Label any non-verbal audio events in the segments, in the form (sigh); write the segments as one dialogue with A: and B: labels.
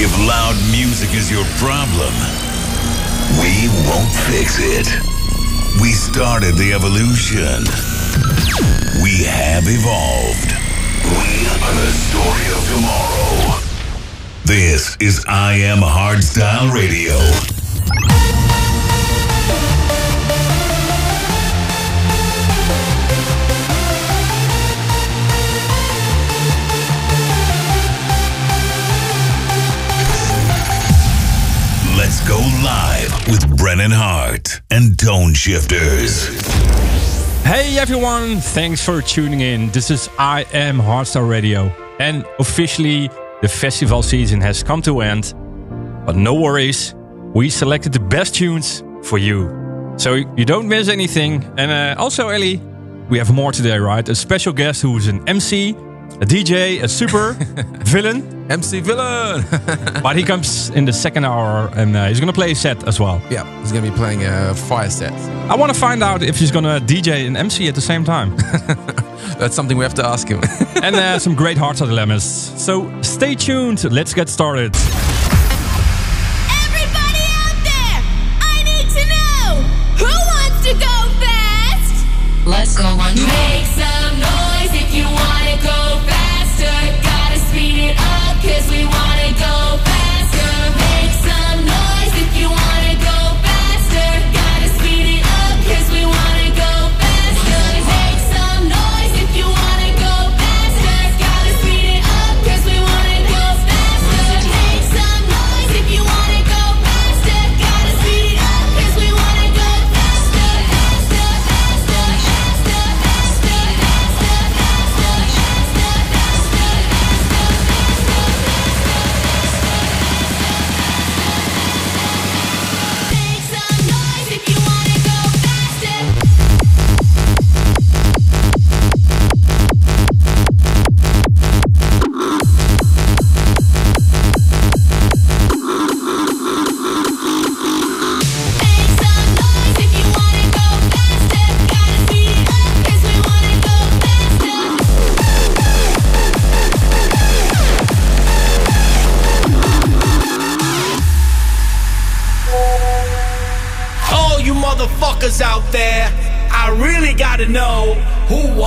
A: If loud music is your problem, we won't fix it. We started the evolution. We have evolved. We are the story of tomorrow. This is I Am Hardstyle Radio. Go live with Brennan Heart and Toneshifterz.
B: Hey everyone, thanks for tuning in. This is I Am Hardstyle Radio, and officially the festival season has come to end. But no worries, we selected the best tunes for you. So you don't miss anything. And uh, also, Ellie, we have more today, right? A special guest who's an MC, a DJ, a super (laughs) villain.
C: MC Villain. (laughs)
B: But he comes in the second hour and uh, he's gonna play a set as well.
C: yeah, he's gonna be playing a fire set.
B: I wanna find out if he's gonna DJ and MC at the same time. (laughs)
C: That's something we have to ask him.
B: and uh, some great hearts of dilemmas. So stay tuned. Let's get started.
D: Everybody out there! I need to know who wants to go fast?
E: Let's go one
D: Make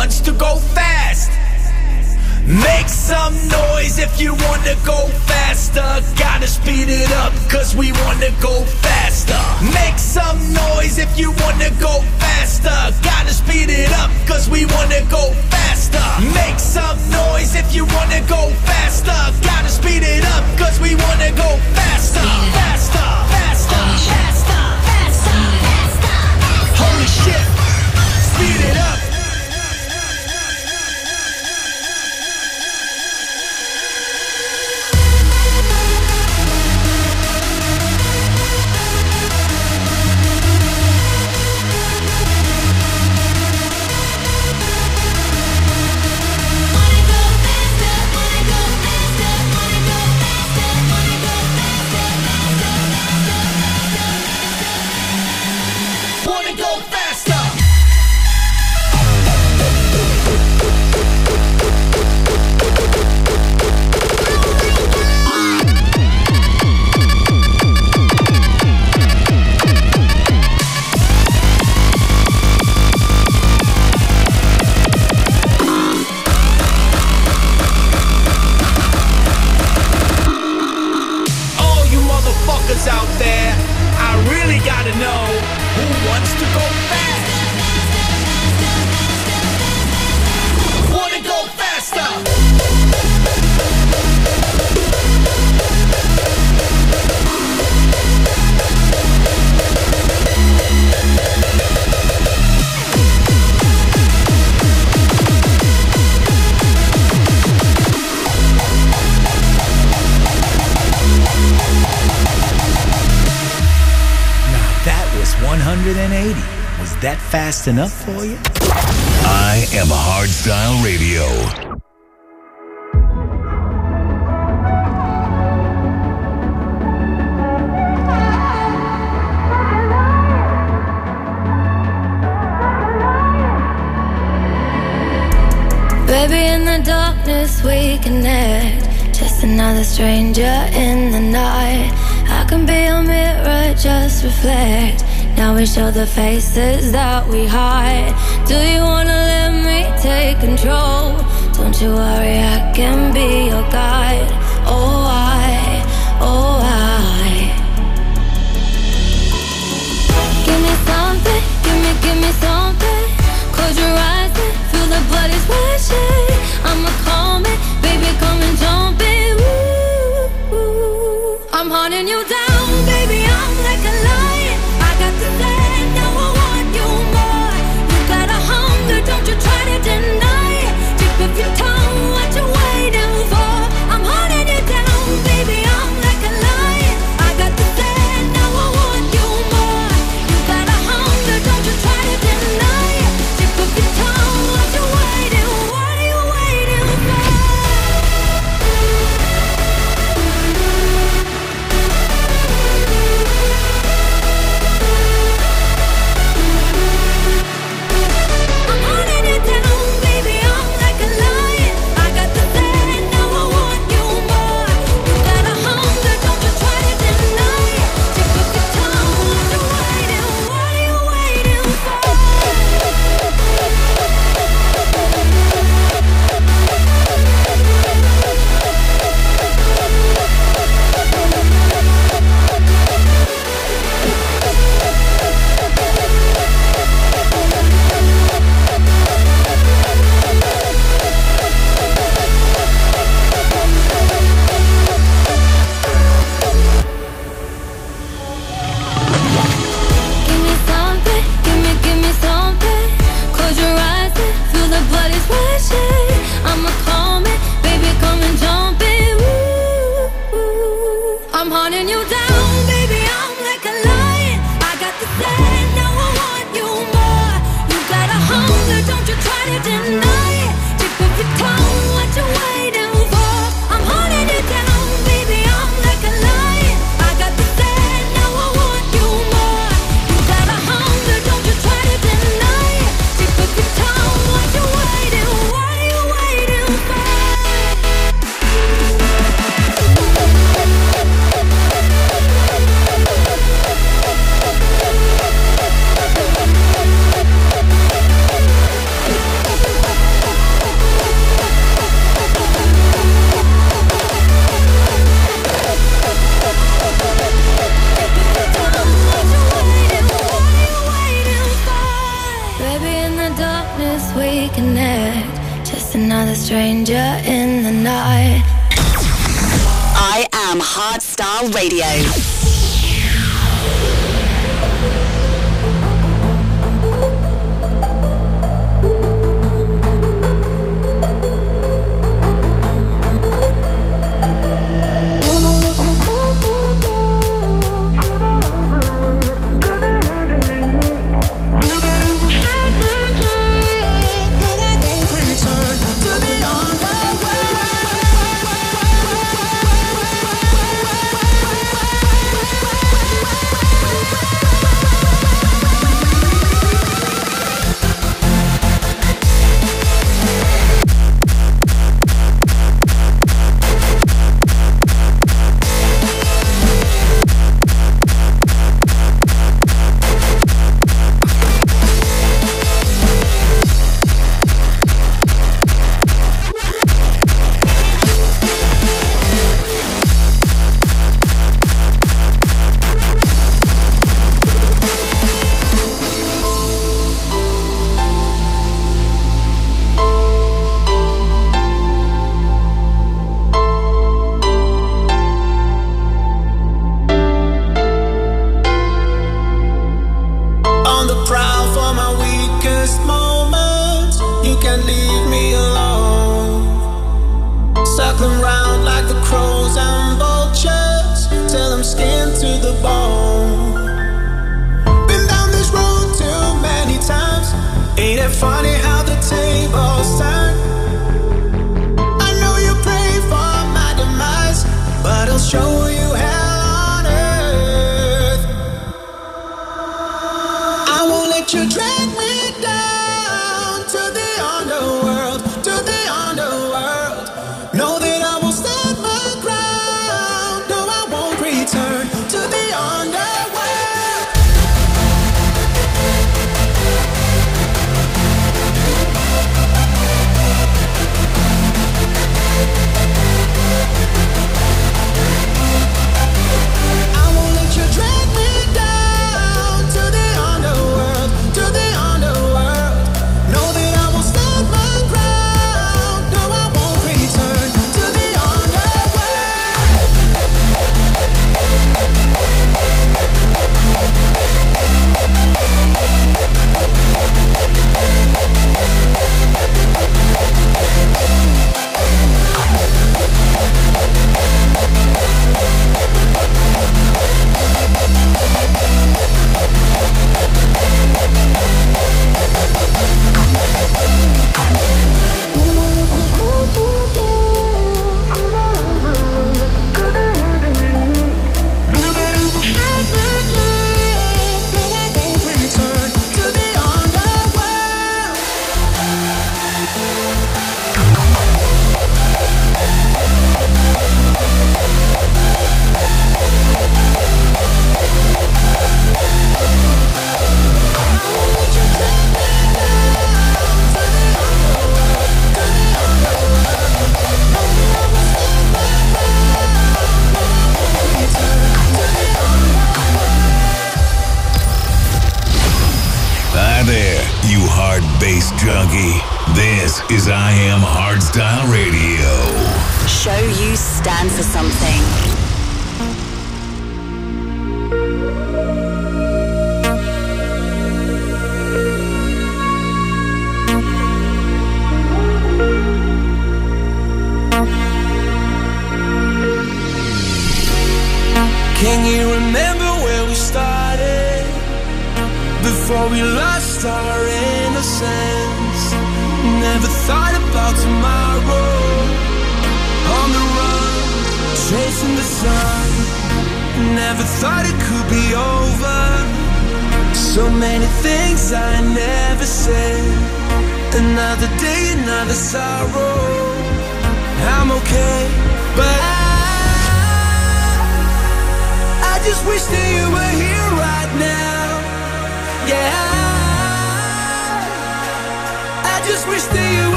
F: wants to go fast. Make some noise if you wanna go faster. Gotta speed it up, cause we wanna go faster. Make some noise if you wanna go faster. Gotta speed it up, cause we wanna go faster. Make some noise if you wanna go faster. Gotta speed it up, cause we wanna go faster. Faster, faster, faster, faster, faster. Holy shit,
G: enough for you?
A: I am Hardstyle Radio.
H: Baby, in the darkness we connect Just
D: another stranger in the night I can be a mirror, just reflect now we show the faces that we hide. Do you wanna let me take control? Don't you worry, I can be your guide. Oh, I, oh, I.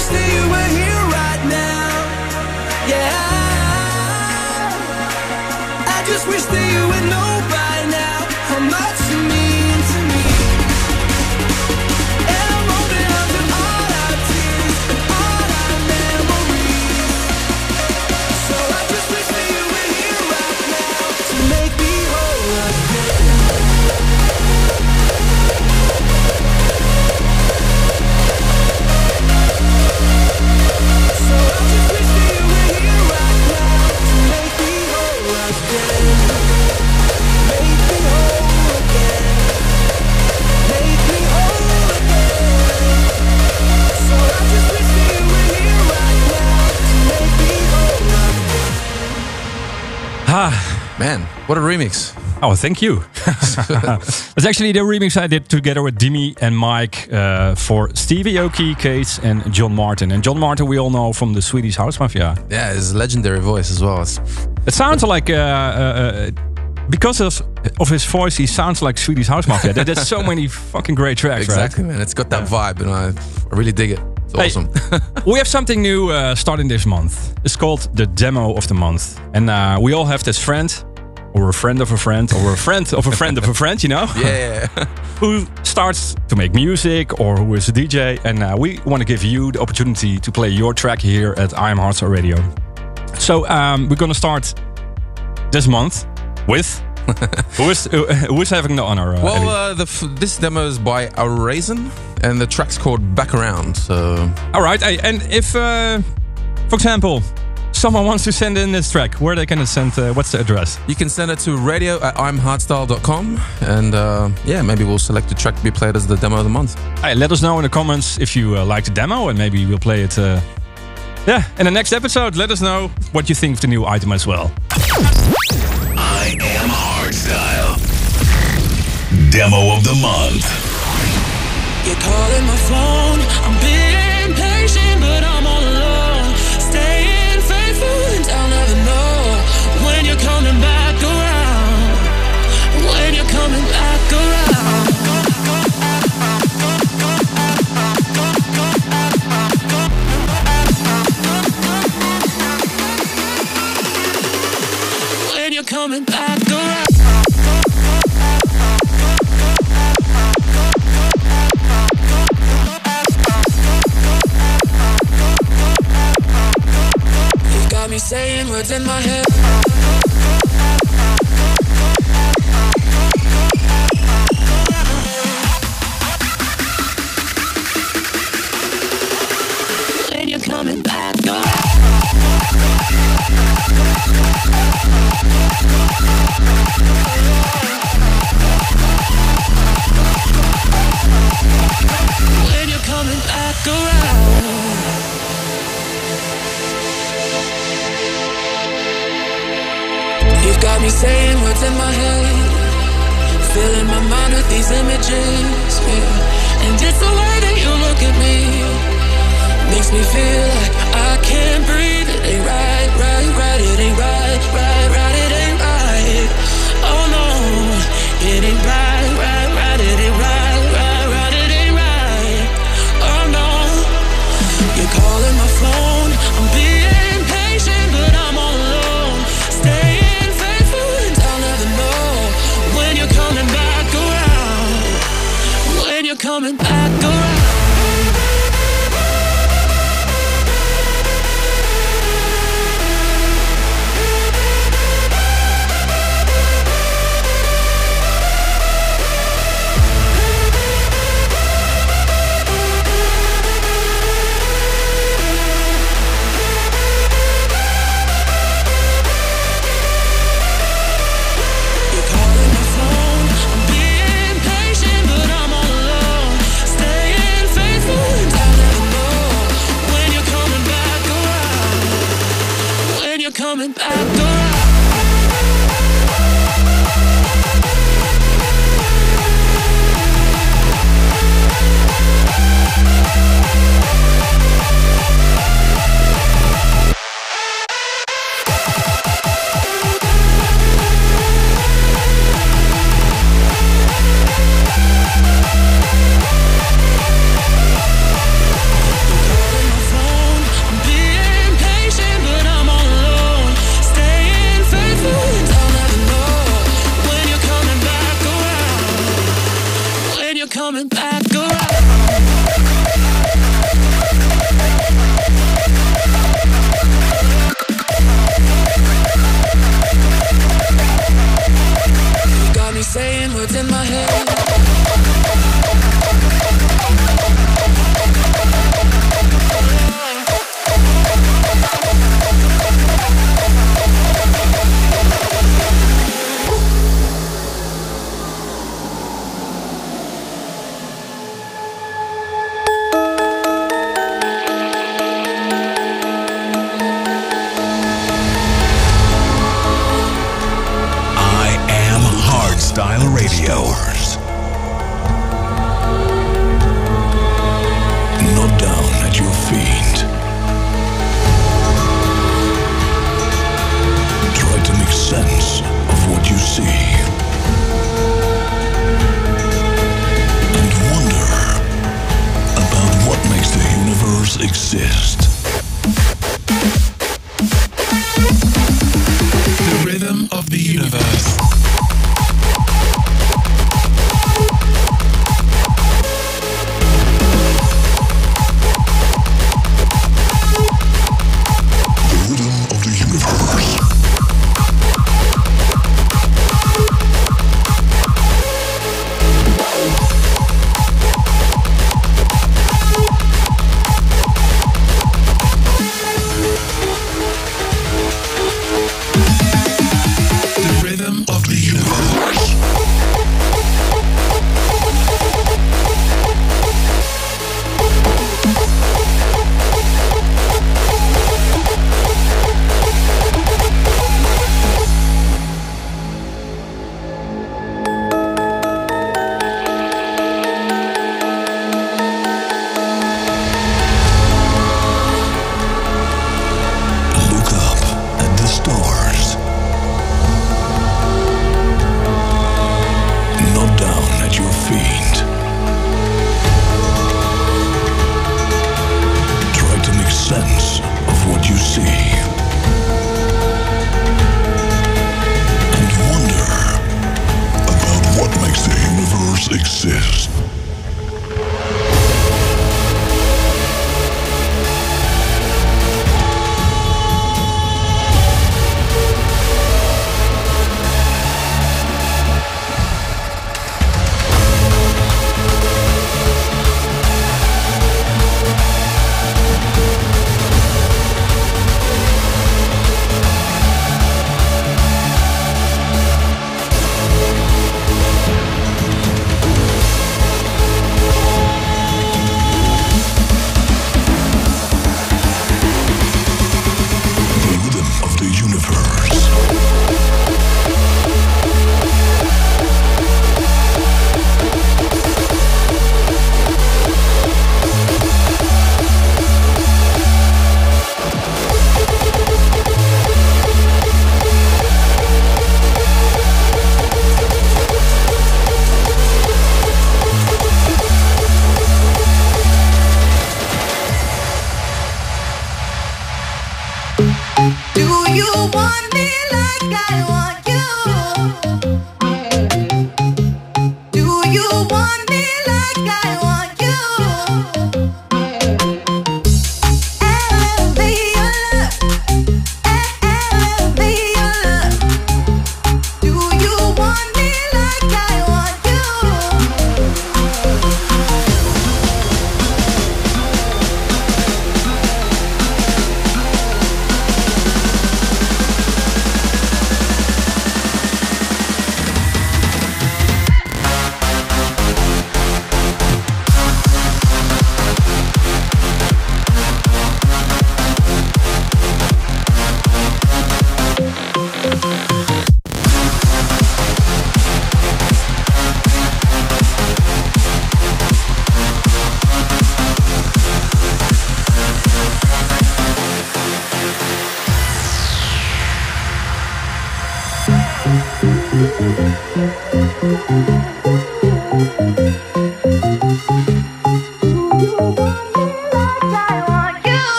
I: wish that you were here
C: what a remix.
B: oh, thank you. (laughs) (laughs) It's actually the remix I did together with Dimi and Mike uh, for Stevie Aoki, Case, and John Martin. And John Martin, we all know from the Swedish House Mafia.
C: Yeah, his legendary voice as well. It's,
B: It sounds like uh, uh, uh, because of, of his voice, he sounds like Swedish House Mafia. There- There's so (laughs) many fucking great tracks, right?
C: exactly, man. It's got that vibe, and I, I really dig it. It's
B: Hey.
C: awesome.
B: We have something new uh, starting this month. It's called the Demo of the Month. And uh, we all have this friend, or a friend of a friend, or a friend of a friend of a friend, you know? (laughs)
C: yeah. (laughs)
B: who starts to make music or who is a DJ. And uh, we want to give you the opportunity to play your track here at I Am Hardstyle Radio. So um, we're going to start this month with (laughs) who is uh, who is having the honor? Uh,
C: Well, uh, the f- this demo is by Raisin, and the track's called Back Around. So
B: all right. And if, uh, for example, someone wants to send in this track, where they can send? Uh, what's the address?
C: you can send it to radio at imhardstyle.com, and uh, yeah, maybe we'll select the track to be played as the demo of the month.
B: Hey, let us know in the comments if you uh, like the demo, and maybe we'll play it. Uh, yeah, in the next episode, let us know what you think of the new item as well.
A: I am hardstyle. Demo of the month.
I: You're calling my phone. I'm being patient, but I'm coming back around. You got me saying
J: words in my head. Me same things in my head filling my mind with these images people and the sight of you looking at me makes me feel like I can't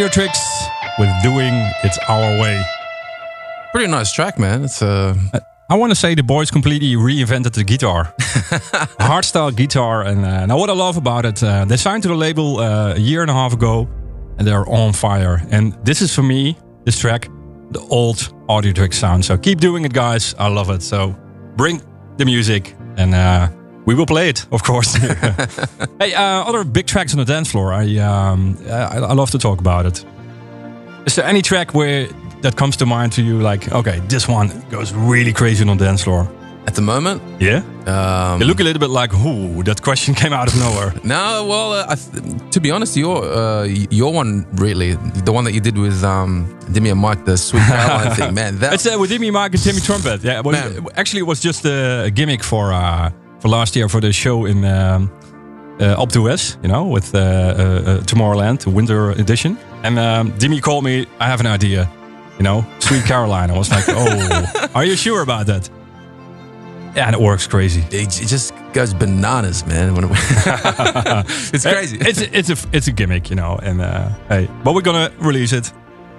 B: Audiotricz with Doing It Our Way.
C: Pretty nice track, man. It's uh,
B: I want to say the boys completely reinvented the guitar. (laughs) Hardstyle guitar. And uh, now, what I love about it, uh, they signed to the label uh, a year and a half ago and they're on fire. And this is for me, this track, the old Audiotricz sound. So keep doing it, guys. I love it. So bring the music and uh, we will play it, of course. (laughs) hey, uh, other big tracks on the dance floor. I, um, I, I love to talk about it. Is there any track where that comes to mind to you? Like, okay, this one goes really crazy on the dance floor.
C: at the moment.
B: Yeah.
C: Um,
B: You look a little bit like, who? That question (laughs) came out of nowhere.
C: No, well, uh, I th- to be honest, your uh, your one really, the one that you did with um, Demi and Mike, the Sweet Caroline (laughs) thing, man. That
B: It's uh, with Demi Mike, and Timmy Trumpet. Yeah, well, actually, it was just a, a gimmick for uh, for last year for the show in um, uh, Alpe d'Huez, you know, with uh, uh, uh, Tomorrowland, the winter edition. And um, Demi called me. I have an idea, you know, Sweet Caroline. I was like, oh, (laughs) are you sure about that? Yeah, and it works crazy.
C: it, it just goes bananas, man. (laughs) (laughs) It's crazy.
B: It's a, it's a it's a gimmick, you know. And uh, hey, but we're gonna release it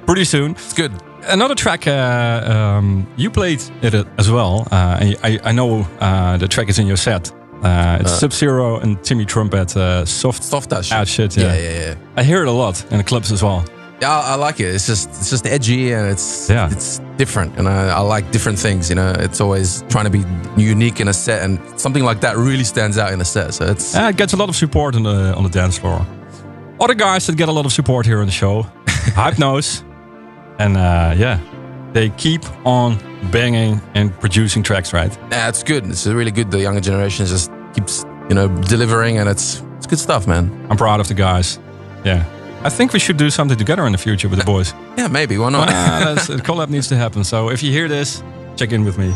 B: pretty soon.
C: It's good.
B: Another track uh, um, you played it as well. Uh, and I, I know uh, the track is in your set. Uh, it's
C: Uh,
B: Sub Zero and Timmy Trumpet. Uh, soft,
C: soft touch.
B: Ah, shit. Yeah.
C: Yeah, yeah, yeah.
B: I hear it a lot in the clubs as well.
C: Yeah, I, like it. It's just it's just edgy and it's
B: Yeah.
C: it's different, and I, I like different things. You know, it's always trying to be unique in a set, and something like that really stands out in a set. So it's
B: Uh, it gets a lot of support on the on the dance floor. Other guys that get a lot of support here on the show, (laughs) Hype Nose, and uh, yeah, they keep on banging and producing tracks, right?
C: yeah, it's good. It's really good. The younger generation just keeps you know delivering, and it's it's good stuff, man.
B: I'm proud of the guys. Yeah, I think we should do something together in the future with the boys.
C: Yeah, maybe why not?
B: Ah, (laughs) that's, the collab needs to happen. So if you hear this, check in with me.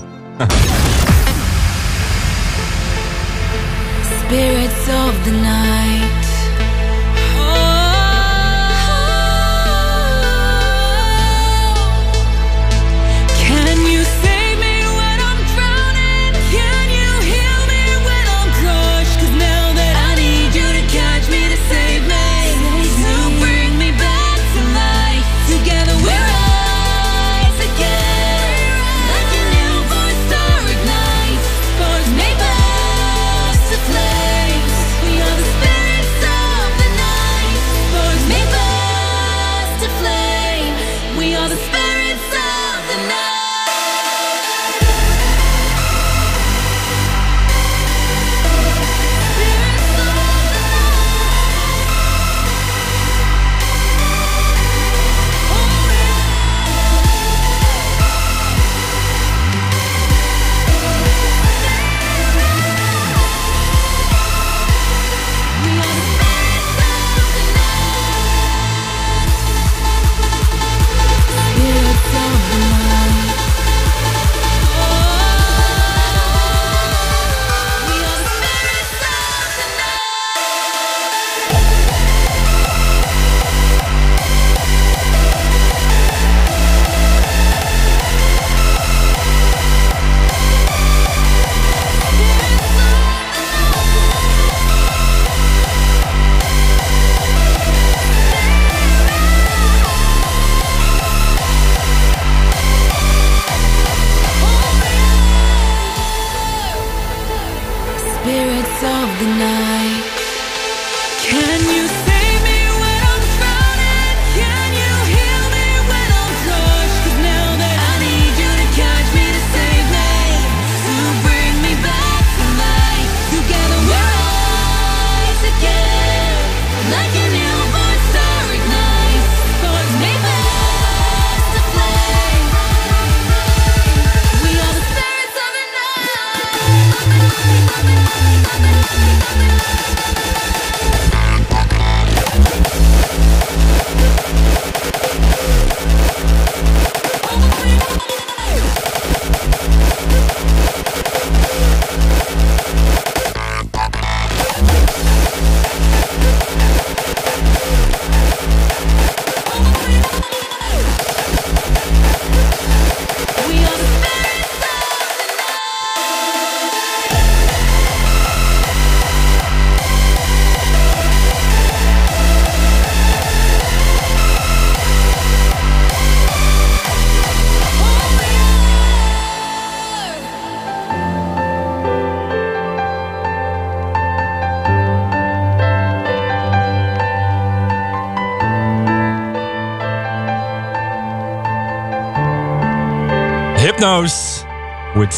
E: Spirits of the night,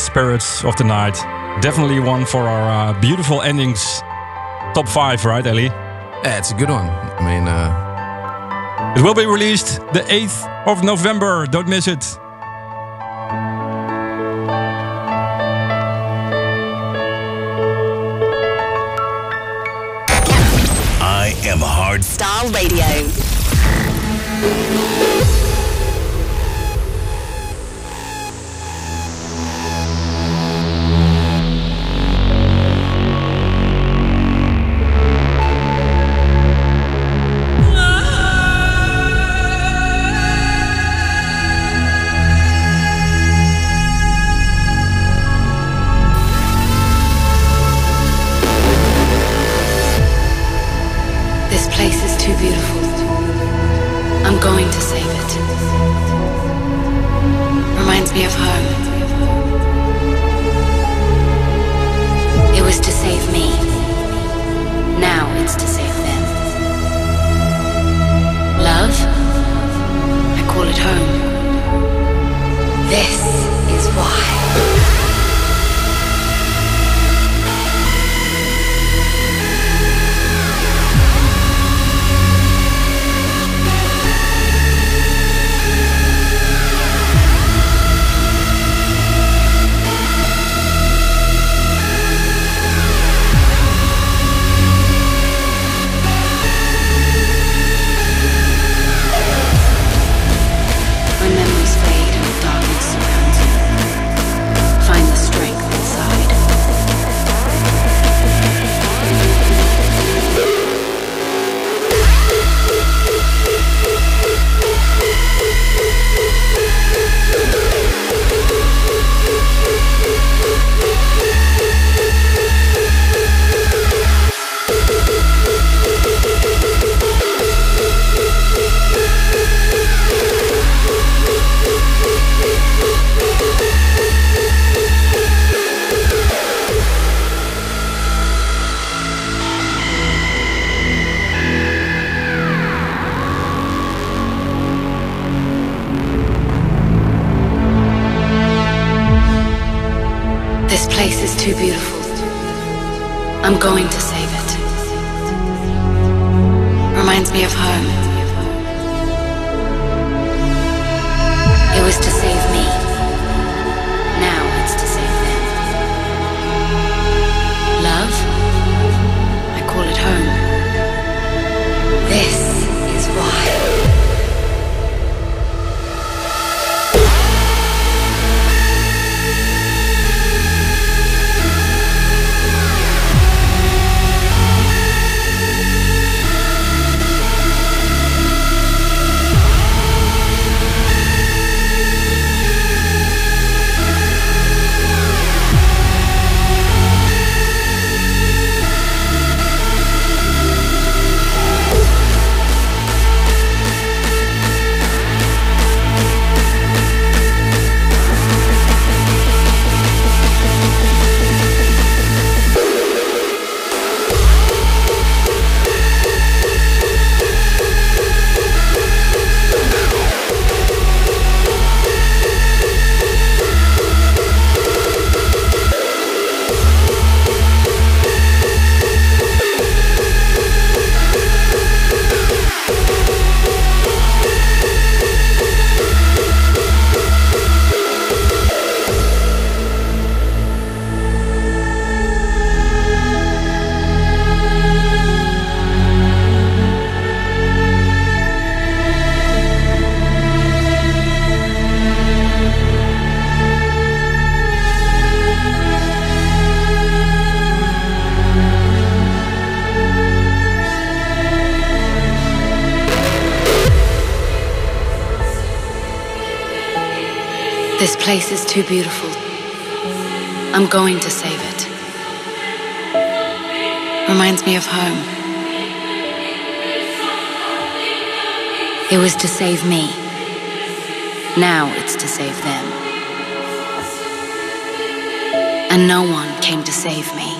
E: Spirits of the Night.
B: Definitely one for our uh, beautiful endings. Top five, right, Ellie?
C: Yeah, it's a good one. I mean, uh...
B: it will be released the 8th of November. Don't miss it.
K: Reminds me of home. This place is too beautiful. I'm going to save it. Reminds me of home. It was to save me. Now it's to save them. And no one came to save me.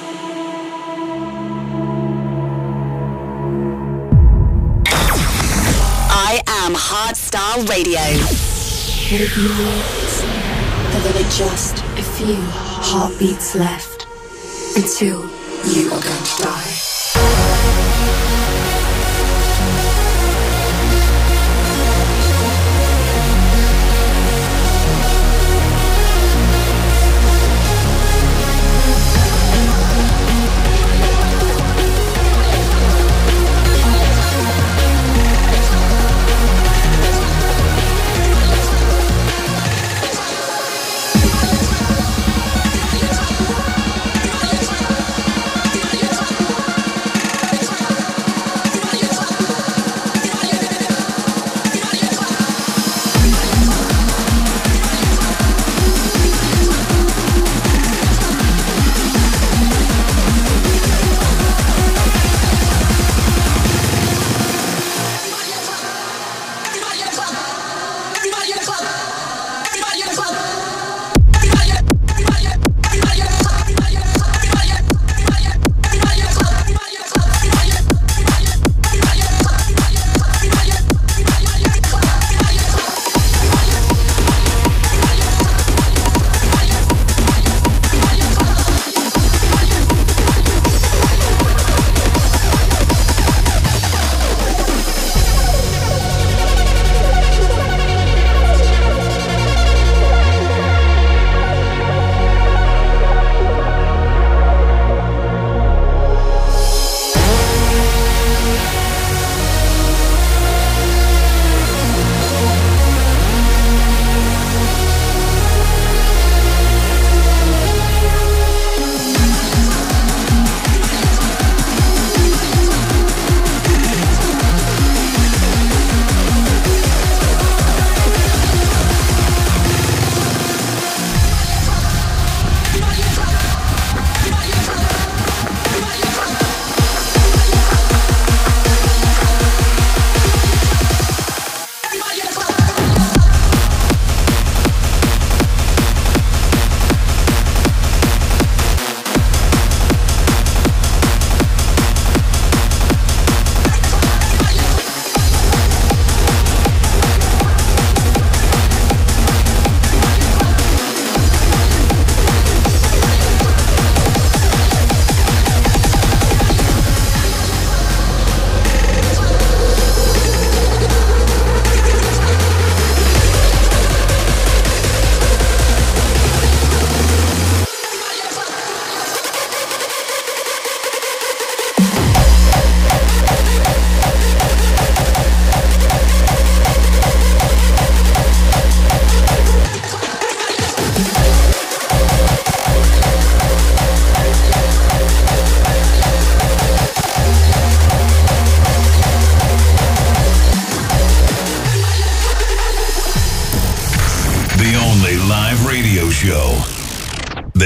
H: I am Hardstyle Radio.
L: Are just a few heartbeats left until you are going to die.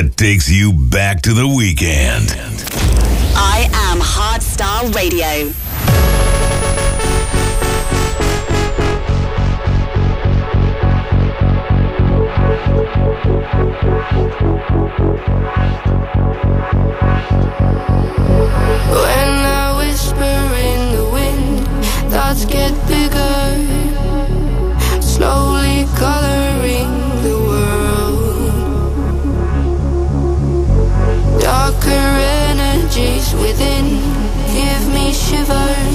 A: That takes you back to the weekend.
H: I am Hardstyle Radio.
M: When I whisper in the wind, thoughts get bigger, slowly coloring Darker energies within give me shivers.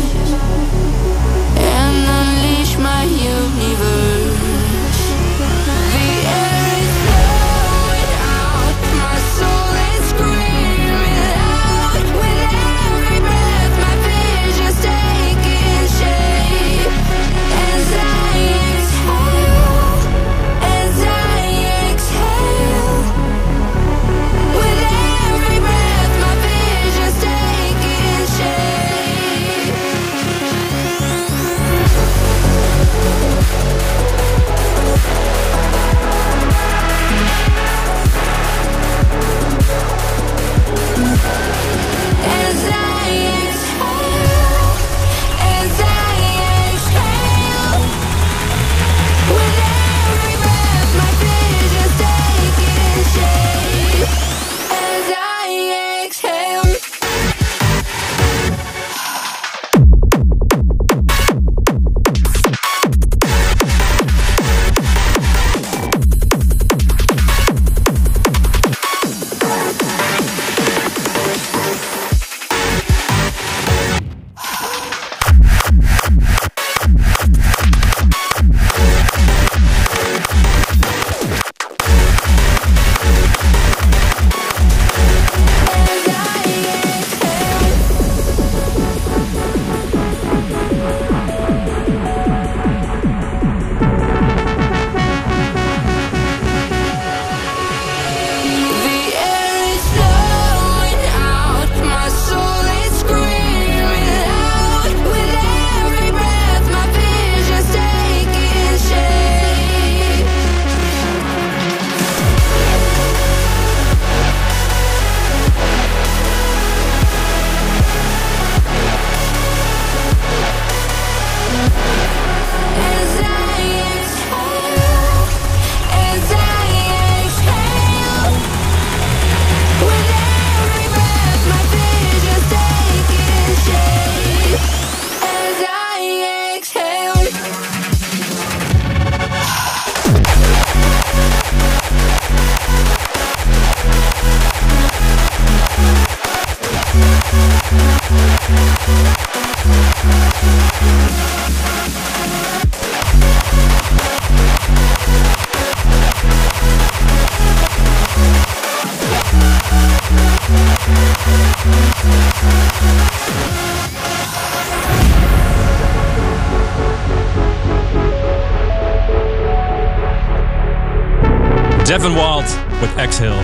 B: Devin Wild with Exhale.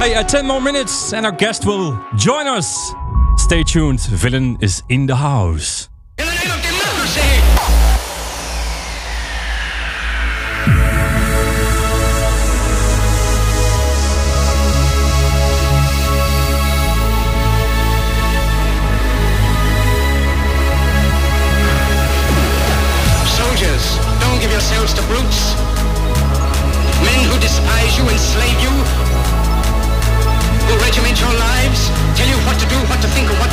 B: Hey, uh, 10 more minutes and our guest will join us. Stay tuned, Villain is in the house.
N: Yourselves to brutes. Men who despise you, enslave you, who regiment your lives, tell you what to do, what to think, and what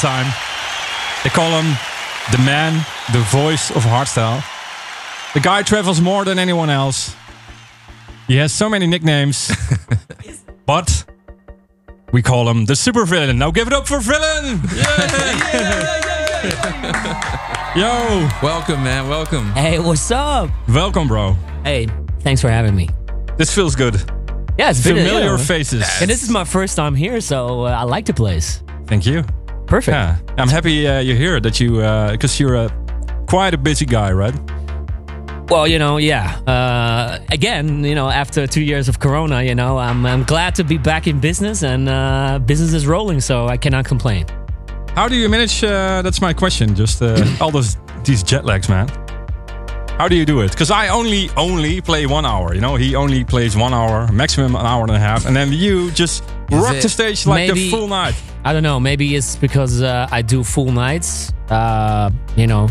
F: time. They
B: call him the man, the voice of hardstyle. The guy travels more than anyone else. He has so many nicknames, (laughs) but we call him the super villain. Now give it up for villain! Yo,
C: welcome, man. Welcome.
O: Hey, what's up?
B: welcome, bro.
O: Hey, thanks for having me.
B: This feels good.
O: Yeah, it's been a-
B: Familiar
O: yeah.
B: faces.
O: And this is my first time here, so uh, I like the place.
B: Thank you.
O: Perfect.
B: Yeah, I'm happy uh, you're here. That you, because you're a quite a busy guy, right?
O: Well, you know, yeah. Uh, again, you know, after two years of Corona, you know, I'm, I'm glad to be back in business and uh, business is rolling, so I cannot complain.
B: How do you manage? Uh, that's my question. Just uh, (laughs) all those these jet lags, man. How do you do it? Because I only only play one hour. You know, he only plays one hour, maximum an hour and a half, and then you just rock the stage like
O: maybe-
B: the full night.
O: I don't know. Maybe it's because uh, I do full nights. Uh, you know,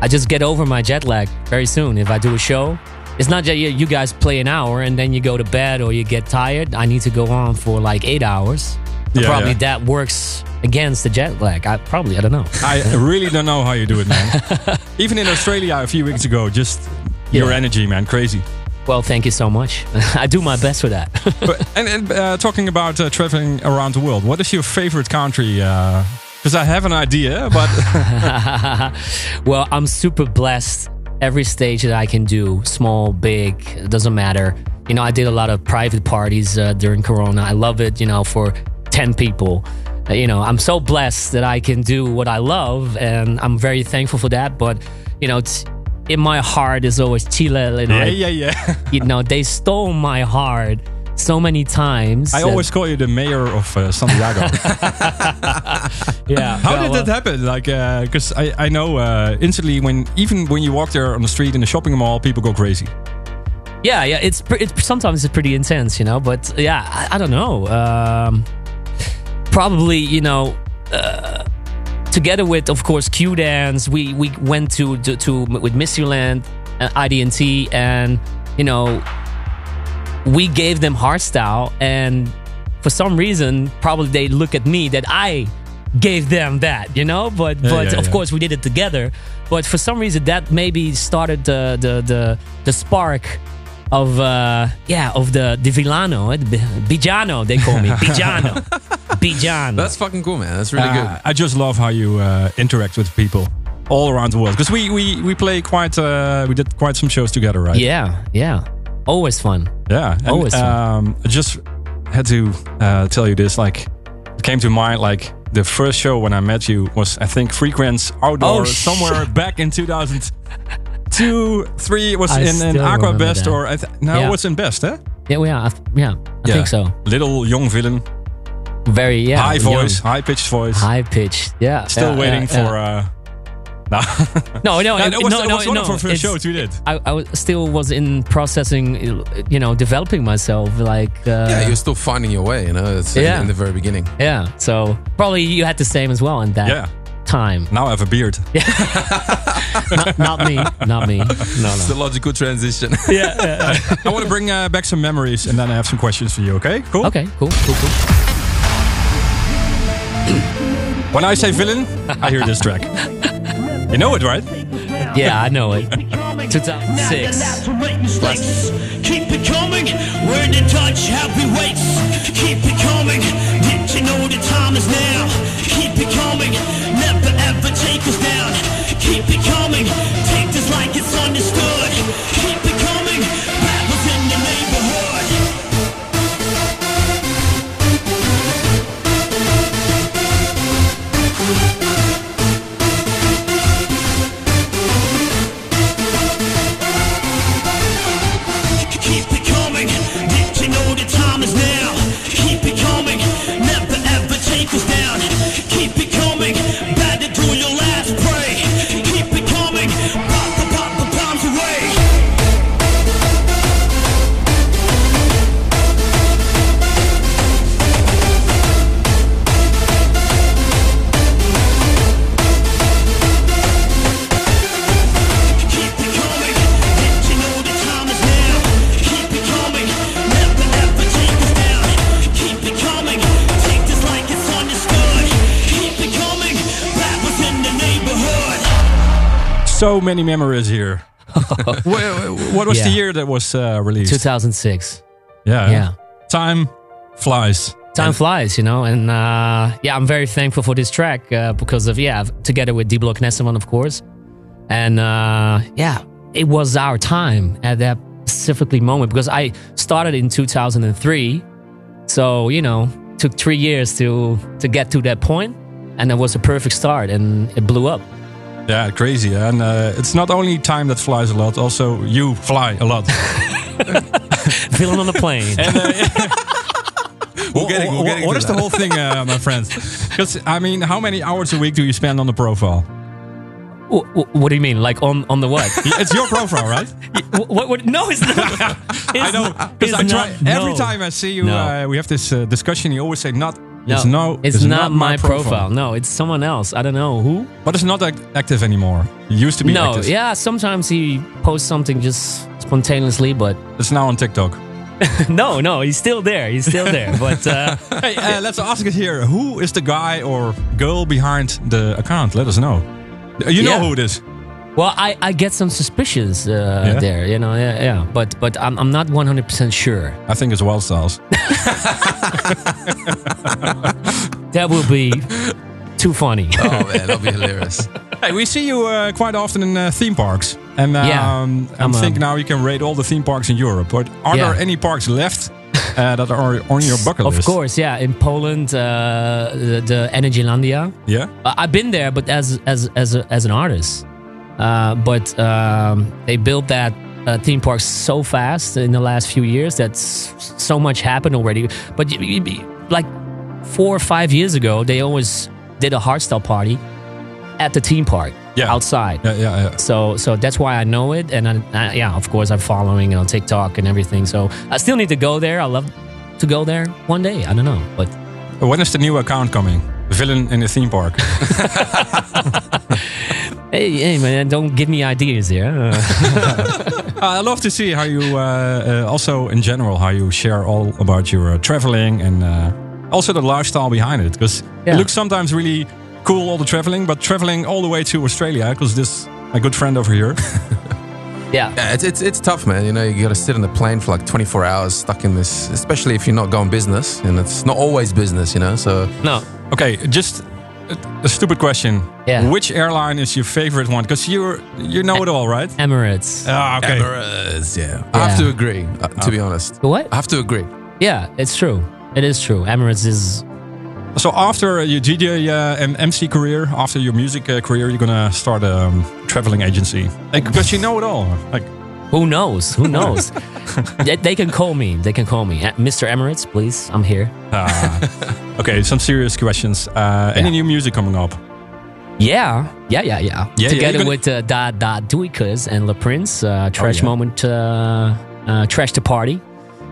O: I just get over my jet lag very soon. If I do a show, it's not that you, guys play an hour and then you go to bed or you get tired. I need to go on for like eight hours.
B: Yeah,
O: probably
B: yeah.
O: that works against the jet lag. I probably I don't know.
B: I really don't know how you do it, man. (laughs) Even in Australia a few weeks ago, just your energy, man, crazy.
O: Well, thank you so much. (laughs) I do my best for that. (laughs)
B: but, and and uh, talking about uh, traveling around the world, what is your favorite country? Because I have an idea, but (laughs)
O: well, I'm super blessed. Every stage that I can do, small, big, it doesn't matter. You know, I did a lot of private parties uh, during Corona. I love it, you know, for 10 people. Uh, you know, I'm so blessed that I can do what I love, and I'm very thankful for that. But, you know, it's, in my heart is always Chile. You know,
B: yeah, yeah, yeah. (laughs)
O: you know, they stole my heart so many times.
B: I always call you the mayor of uh, Santiago. (laughs) (laughs)
O: yeah.
B: How
O: well,
B: did that happen? Like, because I, I know uh, instantly when even when you walk there on the street in the shopping mall, people go crazy.
O: Yeah, yeah. It's it's sometimes it's pretty intense, you know. But yeah, I, I don't know. Um, probably, you know, uh, together with of course Q Dance, we we went to to, to with Mysteryland, uh, IDT, and you know, we gave them hardstyle, and for some reason, probably they look at me that I gave them that, you know. But
B: Yeah,
O: but
B: yeah,
O: of
B: yeah.
O: course we did it together. But for some reason, that maybe started the the the, the spark of uh yeah of the the Villano, eh, the Bijano they call me (laughs) Bijano, Bijano.
C: That's fucking cool, man. That's really
B: Uh,
C: good.
B: I just love how you uh, interact with people all around the world. Because we, we we play quite uh, we did quite some shows together, right?
O: Yeah, yeah, always fun.
B: Yeah, and,
O: Always fun.
B: Um, I just had to uh, tell you this. Like, it came to mind. Like the first show when I met you was, I think, Frequenz Outdoor
O: Oh,
B: somewhere back in (laughs) 2002, three. It was
O: I
B: in, in
O: still
B: Aqua
O: remember
B: Best
O: that.
B: or I th- no,
O: Yeah.
B: it was in Best, eh?
O: Yeah, yeah, I th- yeah. I think so.
B: Little young villain,
O: Very yeah.
B: high
O: young.
B: voice, high pitched voice.
O: high pitched. Yeah.
B: Still
O: yeah,
B: waiting
O: yeah,
B: for.
O: yeah.
B: Uh, (laughs) no,
O: No, (laughs) no,
B: No,
O: it-
B: that was-
O: no,
B: that
O: no,
B: was one
O: no.
B: of our first
O: it's-
B: shows we did.
O: I, I was, still was in processing, you know, developing myself. Like, uh,
C: yeah, you're still finding your way, you know. It's
O: Yeah.
C: in the very beginning.
O: yeah. So probably you had the same as well in that
B: Yeah.
O: Time.
B: now I have a beard. (laughs)
O: not, not me, not me. No,
C: It's the logical transition. (laughs)
O: Yeah, yeah, yeah. (laughs)
B: I want to bring uh, back some memories, and then I have some questions for you. Okay, cool.
O: Okay, cool, cool, cool. (clears throat)
B: When I say villain, I hear this track. You know it, right?
O: Yeah, I know it. 2006.
F: Keep it coming, word to touch, happy waits. Keep it coming, did you know the time is now? Keep it coming, Keep it coming, take this like it's understood.
B: So many memories here. (laughs) Wha- what was the year that was uh, released?
O: 2006.
B: Yeah.
O: Yeah.
B: Time flies.
O: Time flies, you know, and uh, yeah, I'm very thankful for this track uh, because of yeah, together with D Block Nessimon, of course, and uh, yeah, it was our time at that specifically moment because I started in 2003, so you know, took three years to to get to that point, and it was a perfect start, and it blew up.
B: Yeah, crazy. And uh, it's not only time that flies a lot, also you fly a lot. (laughs)
O: Feeling on the plane.
B: And, uh, (laughs)
C: We're getting- we're
B: Wha-
C: getting
B: what
C: to
B: the whole thing, uh, my friends? (laughs) Because I mean, how many hours a week do you spend on the profile?
O: Wh- wh- what do you mean? Like on on the what?
B: it's your profile, right?
O: what, what, what? No, it's not.
B: I know because I try
O: not-
B: every
O: no.
B: time I see you.
O: No.
B: Uh, we have this uh, discussion. You always say not. It's no.
O: it's, not, my profile. No, it's someone else. I don't know who.
B: But it's not act- active anymore. It used to be
O: no,
B: active.
O: yeah. Sometimes he posts something just spontaneously, but
B: It's now on TikTok. (laughs)
O: no, no, he's still there. He's still there. (laughs) But uh,
B: hey, uh, let's ask it here. Who is the guy or girl behind the account? Let us know. You know
O: Yeah.
B: who it is.
O: Well, I, I get some suspicions uh,
B: Yeah?
O: there. You know, yeah, yeah. But but I'm I'm not 100 percent sure.
B: I think it's Wildstylez. (laughs)
O: That would be too funny.
C: Oh man, that'll be hilarious. (laughs)
B: Hey, we see you uh, quite often in uh, theme parks. And um,
O: Yeah.
B: I'm,
O: I'm,
B: thinking
O: um,
B: now you can rate all the theme parks in Europe. But are
O: Yeah.
B: there any parks left uh, that are on your bucket list.
O: Of course, yeah. In Poland, uh, the, the Energylandia.
B: Yeah.
O: I've been there, but as as as a, as an artist. Uh, but um, they built that uh, theme park so fast in the last few years that so much happened already. But y- y- y- like four or five years ago, they always did a hardstyle party at the theme park
B: Yeah.
O: outside.
B: Yeah, yeah, yeah.
O: So so that's why I know it, and I, I, yeah, of course I'm following on TikTok and everything. So I still need to go there. I love to go there one day. I don't know, but
B: When is the new account coming? Villain in the theme park. (laughs) (laughs)
O: hey, hey man, don't give me ideas here. (laughs) Uh,
B: I love to see how you, uh, uh, also in general, how you share all about your uh, traveling and uh, also the lifestyle behind it. Because
O: Yeah.
B: it looks sometimes really cool, all the traveling, but traveling all the way to Australia, because this, my good friend over here. (laughs)
O: yeah.
C: Yeah, it's, it's it's tough, man. You know, you got to sit on the plane for like 24 hours stuck in this, especially if you're not going business, and it's not always business, you know. So
O: no.
B: Okay, just a, a stupid question.
O: Yeah.
B: Which airline is your favorite one? Because you you know it all, right?
O: Emirates.
B: Ah, okay.
C: Emirates, yeah. I have to agree, uh, to be honest.
O: What?
C: I have to agree.
O: Yeah, it's true. It is true. Emirates is
B: So after your DJ uh, and MC career, after your music uh, career, you're gonna start a um, traveling agency. Like, because you know it all. Like,
O: who knows? Who knows? (laughs) they, they can call me. They can call me, Uh, Mr. Emirates. Please, I'm here.
B: ah. (laughs) okay, some serious questions. Uh, Any new music coming up?
O: Yeah, yeah, yeah, yeah.
B: yeah,
O: Together
B: gonna-
O: with uh, Da Da Duikas and La Prince, uh, Trash
B: yeah.
O: Moment, uh, uh, Trash to Party.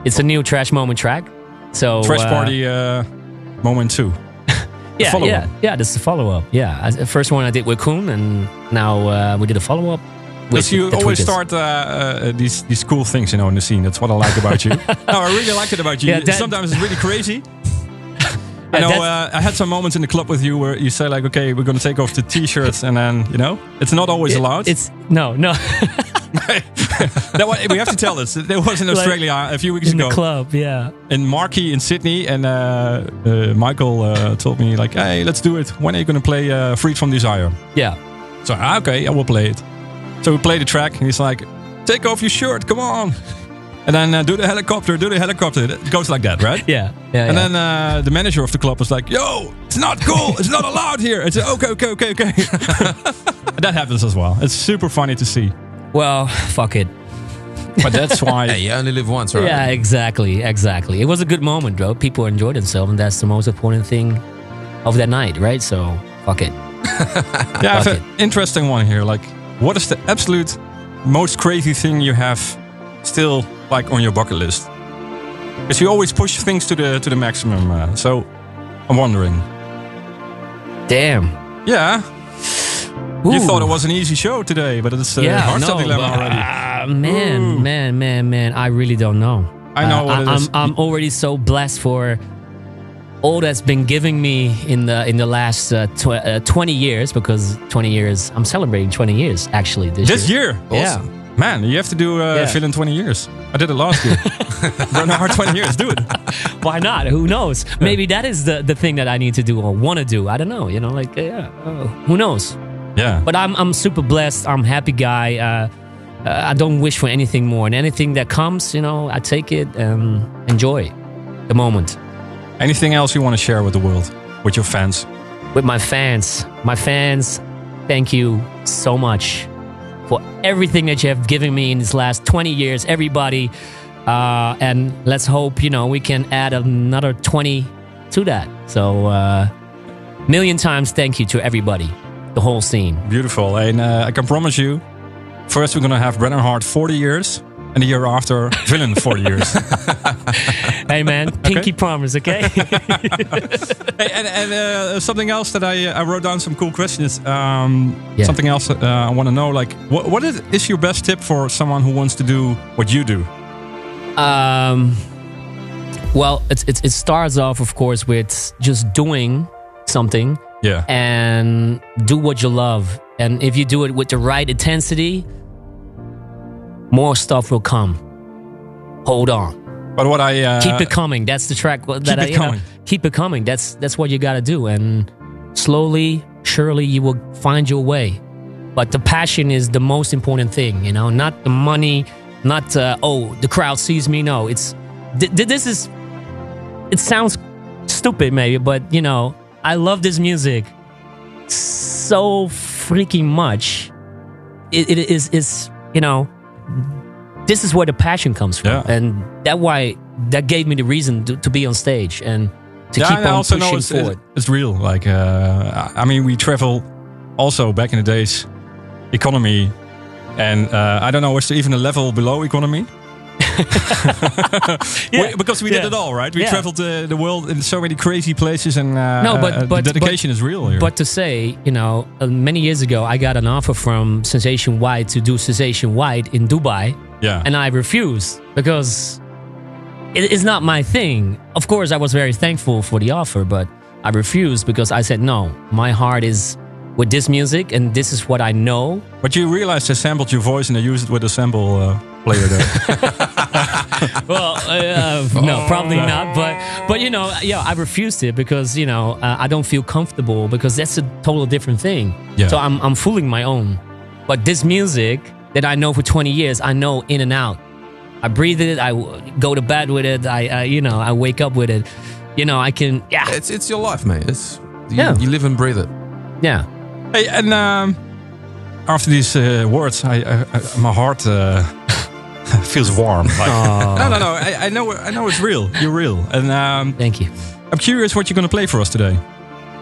O: It's a new Trash Moment track. So
B: Trash
O: uh,
B: Party uh, Moment 2. (laughs)
O: Yeah, yeah, yeah. This is a follow up. Yeah, first one I did with Koen, and now uh, we did a follow up.
B: Because you always start uh, uh, these these cool things, you know, in the scene. That's what I like about you. (laughs) no, I really like it about you.
O: Yeah, that-
B: Sometimes it's really crazy. (laughs) I know. Uh, I had some moments in the club with you where you say like, "Okay, we're gonna take off the t-shirts," and then you know, it's not always
O: It-
B: allowed.
O: It's no, no. (laughs)
B: that was, we have to tell this. There was in
O: Like,
B: Australia a few weeks
O: in
B: ago
O: the club. Yeah.
B: in Marquee in Sydney, and uh, uh, Michael uh, told me like, "Hey, let's do it. When are you gonna play uh, Freed from Desire?"
O: Yeah.
B: So ah, okay, I will play it. So we play the track, and he's like, "Take off your shirt, come on." And then uh, do the helicopter, do the helicopter. It goes like that, right? (laughs)
O: Yeah. Yeah.
B: And
O: yeah.
B: then uh, the manager of the club was like, "Yo, it's not cool. It's not allowed here." I said, "Okay, okay, okay, okay." (laughs) (laughs) That happens as well. It's super funny to see.
O: well, fuck it.
B: But that's why.
C: Hey, you only live once, right?
O: Yeah, exactly, exactly. It was a good moment, bro. People enjoyed themselves, and that's the most important thing of that night, right? So, fuck it.
B: Yeah,
O: Fuck
B: an interesting one here. Like, what is the absolute most crazy thing you have still like on your bucket list? Because you always push things to the to the maximum. Uh, so I'm wondering.
O: Damn.
B: Yeah. You thought it was an easy show today, but it's a uh, hardstyle dilemma
O: but,
B: already.
O: ah, man, man, man, man. I really don't know.
B: I know
O: Uh,
B: what
O: I,
B: is.
O: I'm, I'm already so blessed for all that's been giving me in the in the last uh, tw- uh, 20 years because 20 years I'm celebrating 20 years actually this, year.
B: This year?
O: Yeah.
B: Man, you have to do uh,
O: Yeah.
B: In 20 years. I did it last year. (laughs) (laughs) Run hard 20 years. Do it. (laughs)
O: Why not? Who knows? Maybe that is the, the thing that I need to do or want to do. I don't know. You know, like yeah, oh, who knows?
B: Yeah.
O: But I'm I'm super blessed. I'm a happy guy. Uh, uh, I don't wish for anything more. And anything that comes, you know, I take it and enjoy the moment.
B: Anything else you want to share with the world, with your fans?
O: With my fans, my fans, thank you so much for everything that you have given me in these last 20 years, everybody. Uh, and let's hope, you know, we can add another 20 to that. So, uh, million times thank you to everybody, the whole scene.
B: Beautiful. And uh, I can promise you, first we're going to have Brennan Heart 40 years, and the year after, (laughs) Villain 40 years. (laughs)
O: hey, man, pinky promise, okay? (laughs)
B: hey, and and uh, something else that I, I wrote down some cool questions. Um,
O: Yeah.
B: Something else uh, I want to know, like, what, what is, is your best tip for someone who wants to do what you do?
O: Um, well, it's, it's, it starts off, of course, with just doing something
B: Yeah.
O: and do what you love. And if you do it with the right intensity, more stuff will come. Hold on.
B: But what I uh,
O: keep it coming. That's the track. That
B: keep
O: I,
B: it
O: you know,
B: coming.
O: keep it coming. That's that's what you got to do. And slowly, surely, you will find your way. But the passion is the most important thing. You know, not the money, not uh, oh the crowd sees me. No, it's th- th- this is. It sounds stupid, maybe, but you know, I love this music so freaking much. It, it is is you know this is where the passion comes from, and that why that gave me the reason to, to be on stage and to
B: yeah,
O: keep
B: and
O: on
B: also know
O: pushing
B: it's,
O: forward.
B: it's real. Like, uh, I mean, we travel also back in the days, economy, and uh, I don't know, there even a level below economy? (laughs) We- because we did it all, right? We
O: Yeah.
B: traveled uh, the world in so many crazy places, and uh,
O: no, but
B: uh,
O: but
B: the dedication
O: but,
B: is real here.
O: But to say, you know, uh, many years ago, I got an offer from Sensation White to do Sensation White in Dubai,
B: yeah,
O: and I refused because it is not my thing. Of course, I was very thankful for the offer, but I refused because I said no. My heart is with this music, and this is what I know.
B: But you realized they sampled your voice and they used it with a sample uh, player there. (laughs)
O: well, uh, no, probably not. But but you know, yeah, I refused it because you know uh, I don't feel comfortable because that's a total different thing.
B: Yeah.
O: So I'm I'm fooling my own. But this music that I know for 20 years, I know in and out. I breathe it. I go to bed with it. I, I you know I wake up with it. You know I can yeah.
C: It's it's your life, mate. It's you,
O: Yeah.
C: you live and breathe it.
O: Yeah.
B: Hey, and um, after these uh, words, I, I, I my heart uh, (laughs) feels warm. Like,
O: Aw.
B: no, no, no. I, I know, I know it's real. You're real, and um,
O: thank you.
B: I'm curious what you're gonna play for us today,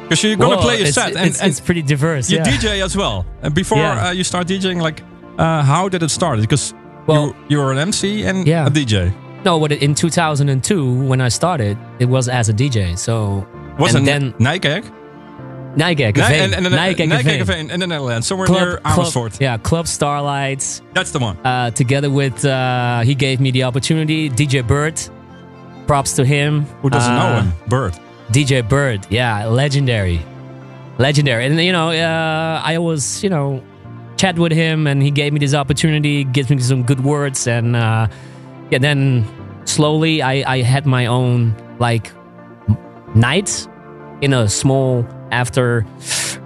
B: because you're gonna
O: Whoa,
B: play a
O: it's,
B: set, and,
O: it's,
B: and
O: it's pretty diverse.
B: you
O: yeah.
B: DJ as well. And before
O: Yeah.
B: uh, you start DJing, like, uh, how did it start? Because you you were an MC and
O: Yeah.
B: a DJ.
O: No, but in 2002 when I started, it was as a DJ. So
B: Was it
O: then
B: Nijkerk?
O: Nijkerk,
B: Ni-
O: Veen.
B: and, and, and,
O: Nijkerk,
B: Nijkerk in the Netherlands, somewhere
O: Club-
B: near
O: Club-
B: Amersfoort.
O: yeah, Club Starlights.
B: That's the one.
O: Uh, together with, uh, he gave me the opportunity. DJ Bird, props to him.
B: Who doesn't know
O: Uh,
B: him? Bird.
O: DJ Bird, yeah, legendary, legendary. And you know, uh, I always, you know, chat with him, and he gave me this opportunity, gives me some good words, and uh, yeah, then slowly I, I had my own like m- night in a small after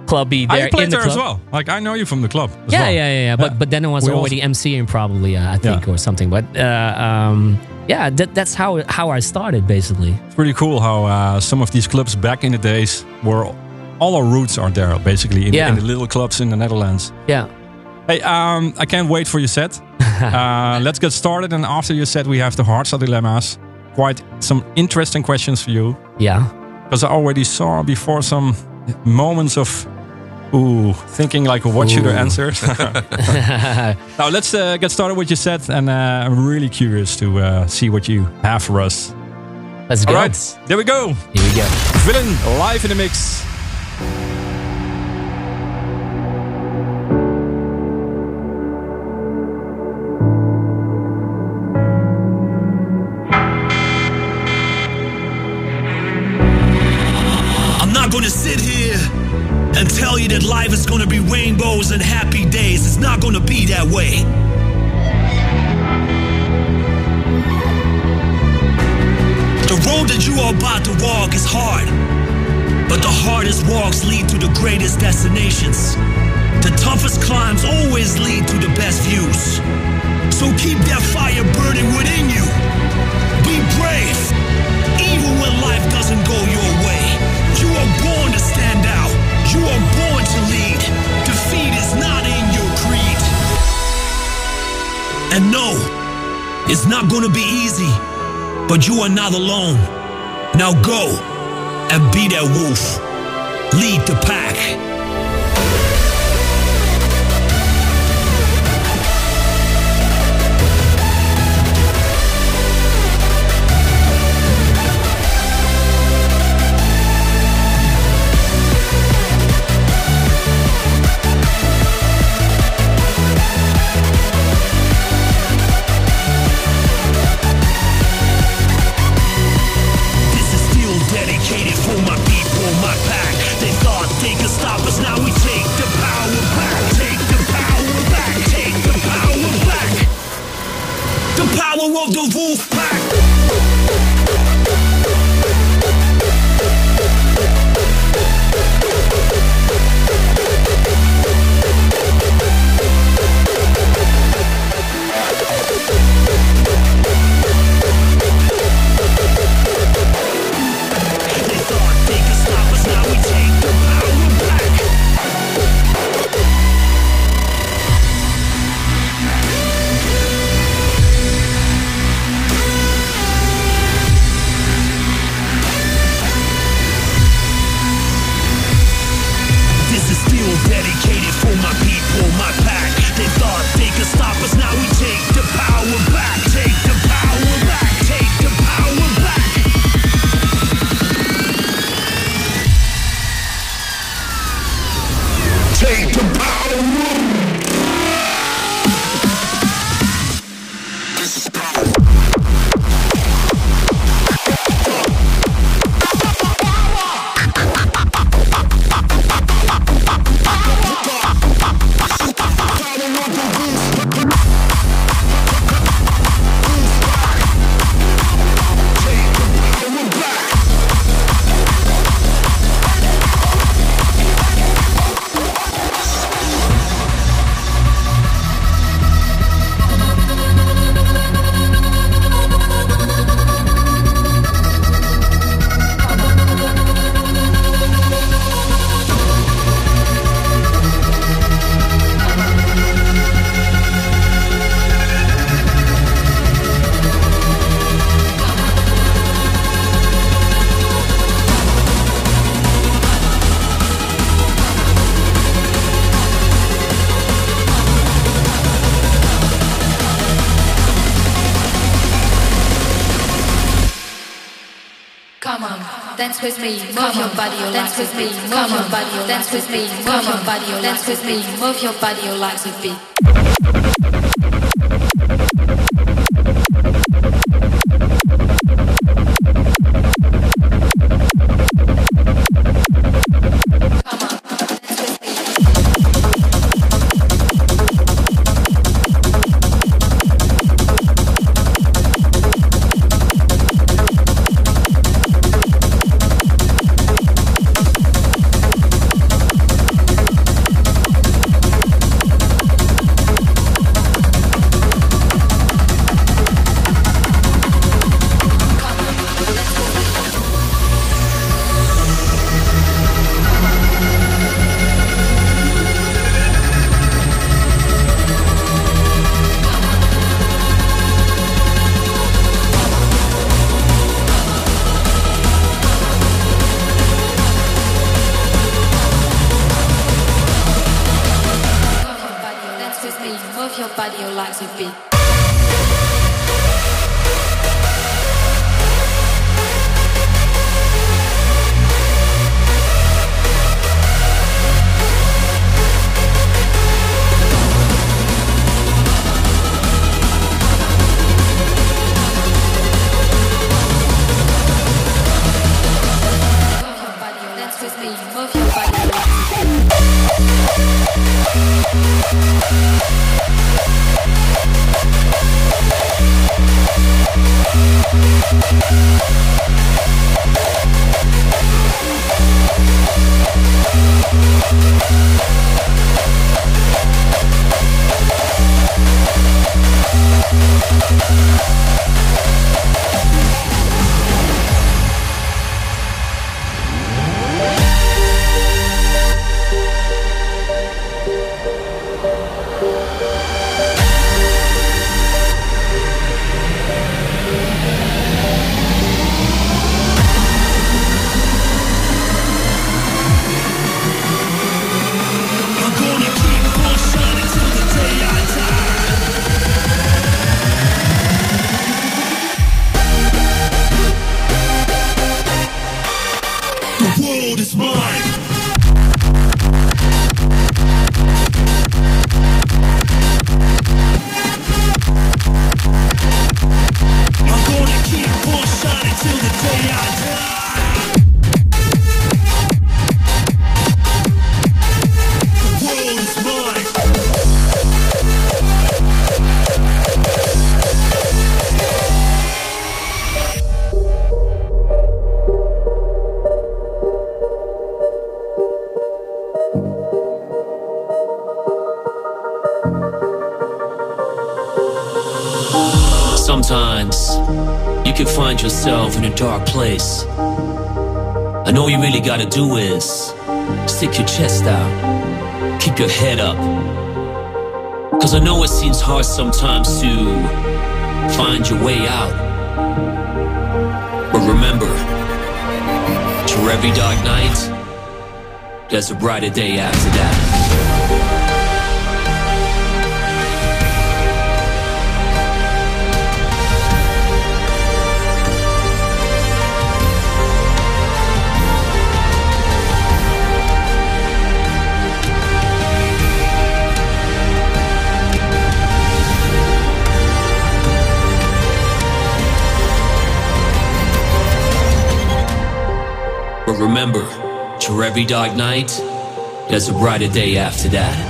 O: clubby
B: I
O: there
B: played
O: in the
B: there
O: club.
B: as well. Like I know you from the club. as
O: Yeah,
B: well.
O: yeah, yeah, yeah. But but then I was
B: We
O: already MCing probably, uh, I think, or something. But uh, um, yeah, that, that's how how I started basically.
B: It's pretty cool how uh, some of these clubs back in the days were all our roots are there basically in,
O: Yeah.
B: in the little clubs in the Netherlands.
O: Yeah.
B: Hey, um, I can't wait for your set. (laughs) uh, let's get started, and after your set, we have the hearts of dilemmas. Quite some interesting questions for you.
O: Yeah.
B: Because I already saw before some moments of ooh thinking like what should I
O: Ooh.
B: answer. (laughs) (laughs) now let's uh, get started with your set, and uh, I'm really curious to uh, see what you have for us.
O: Let's go.
B: All right, there we go.
O: Here we go.
B: Villain live in the mix.
F: Not gonna be that way. The road that you are about to walk is hard, but the hardest walks lead to the greatest destinations. The toughest climbs always lead to the best views. So keep that fire burning within you. Be brave, even when life doesn't go your way. And no, it's not gonna be easy, but you are not alone. Now go and be that wolf. Lead the pack.
P: Dance with me, move your body, your dance with me, move your body, your dance with me, move your body, your dance with me, move your body, your legs with me.
J: do is stick your chest out, keep your head up. Cause I know it seems hard sometimes to find your way out. But remember, through every dark night, there's a brighter day after that. every dark night, there's a brighter day after that.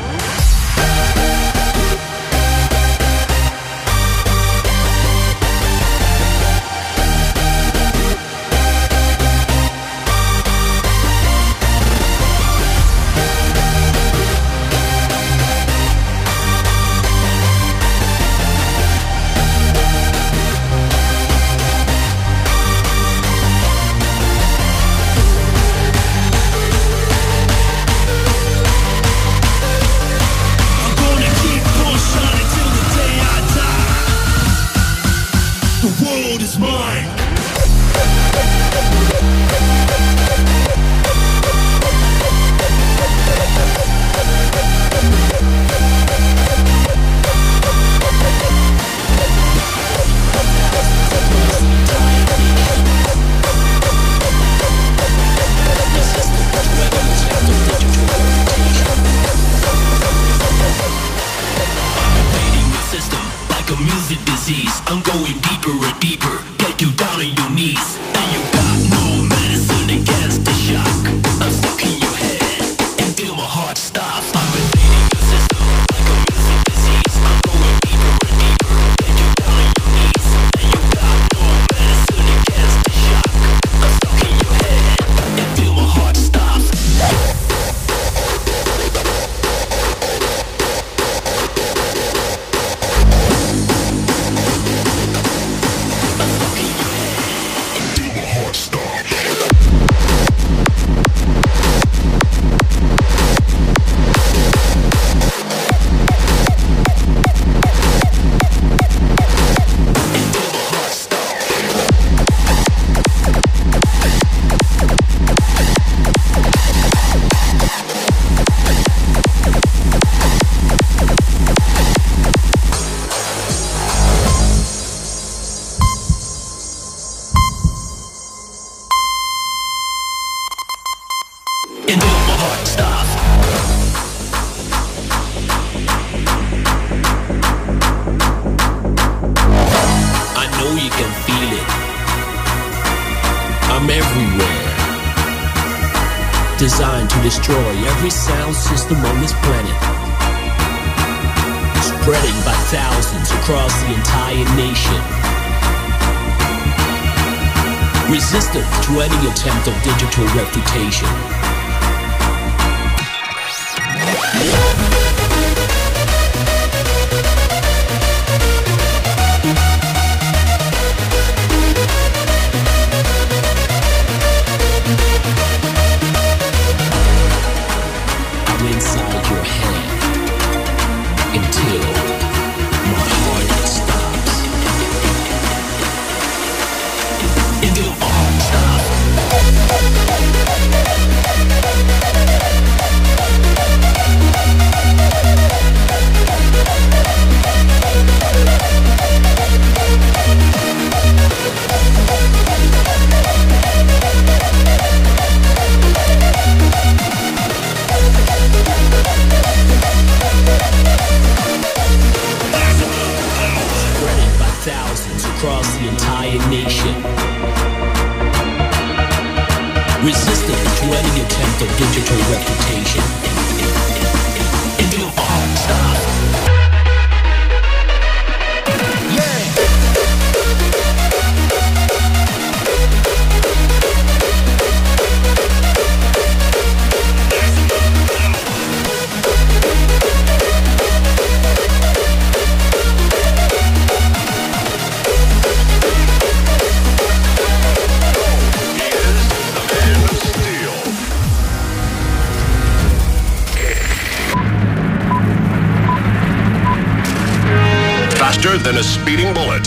Q: than a speeding bullet,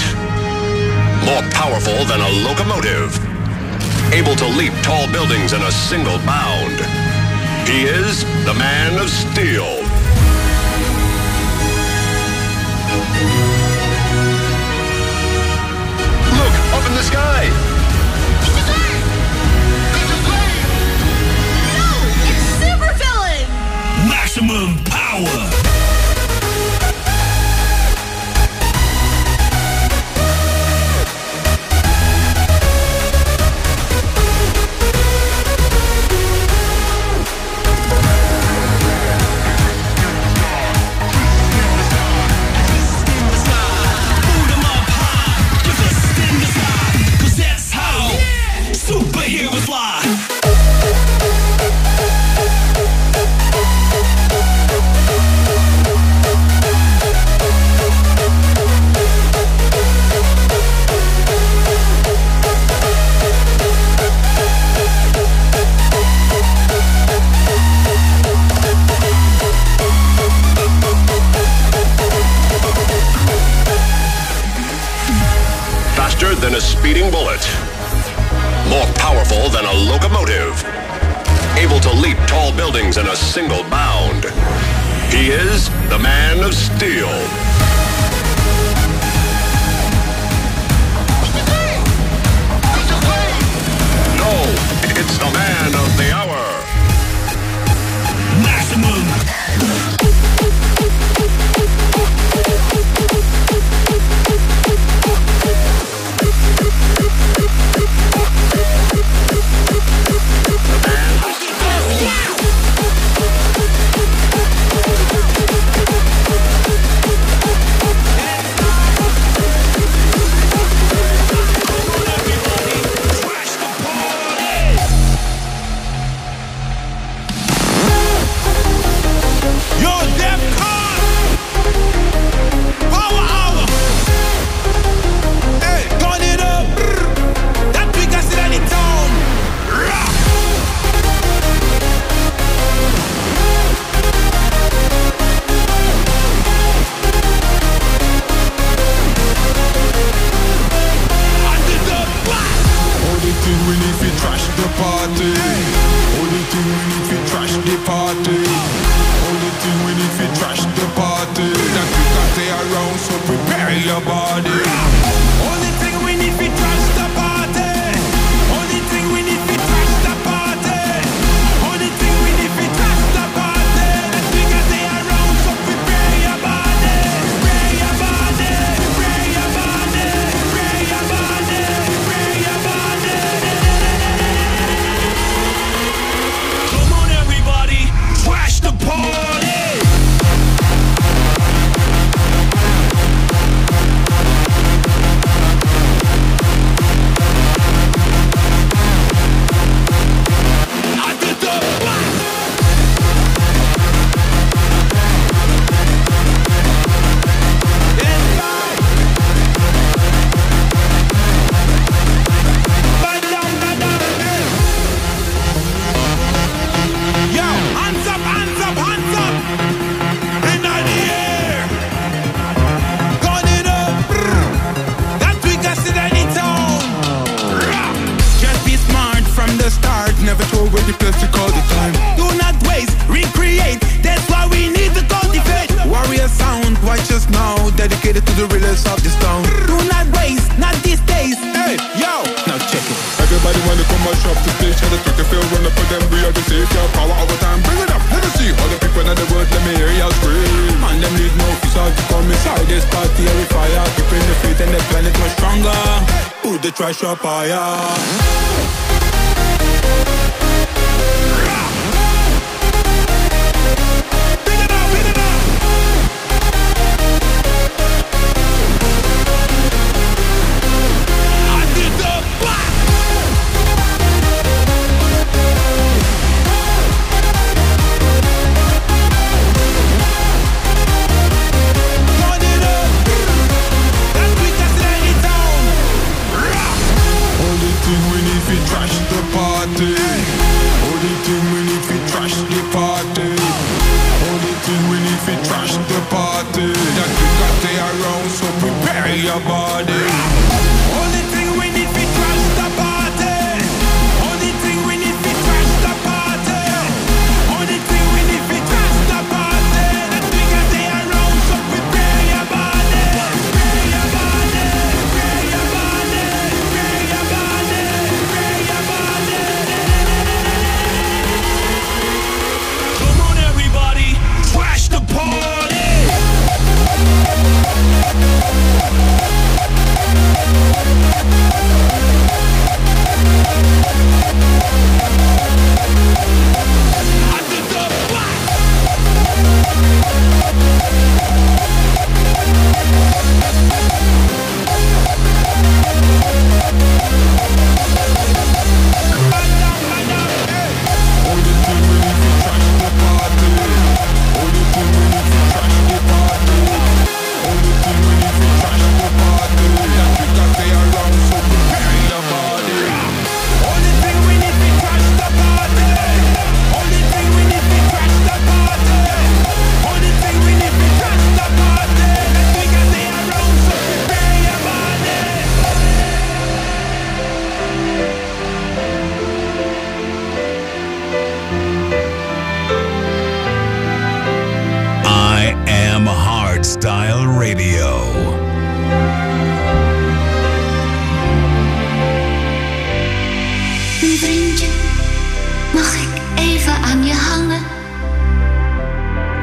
Q: more powerful than a locomotive, able to leap tall buildings in a single bound. He is the Man of Steel. Look, up in the sky! It's a bird! It's a plane! No, it's supervillain!
J: Maximum
R: power!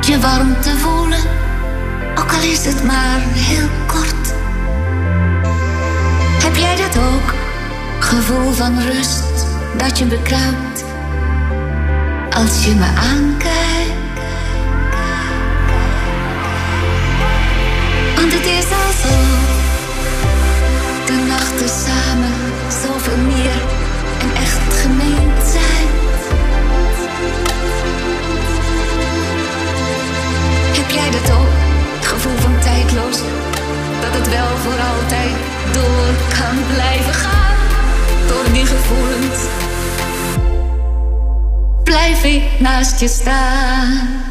D: je warmte voelen, ook al is het maar heel kort. Heb jij dat ook? Gevoel van rust dat je bekruipt als je me aankijkt. Want het is al zo, de nachten samen zoveel meer Heb jij dat ook? Het gevoel van tijdloos? Dat het wel voor altijd door kan blijven gaan. Door die gevoelens blijf ik naast je staan.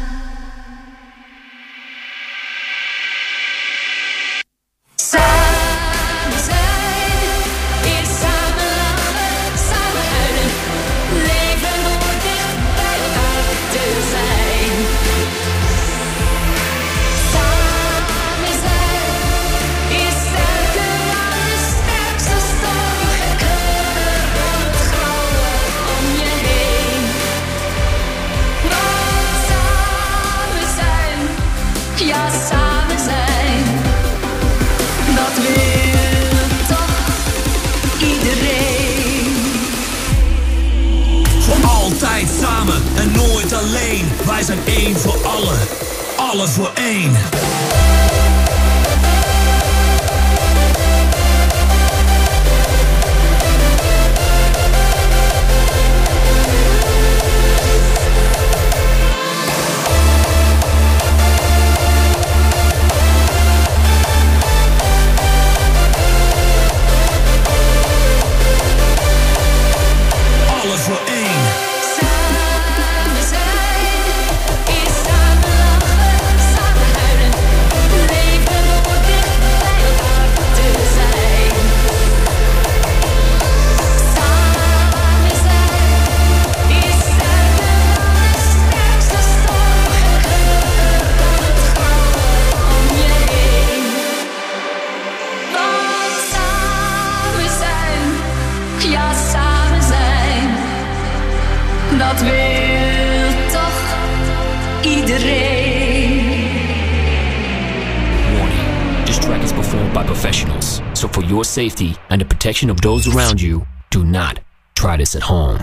J: Safety and the protection of those around you, do not try this at home.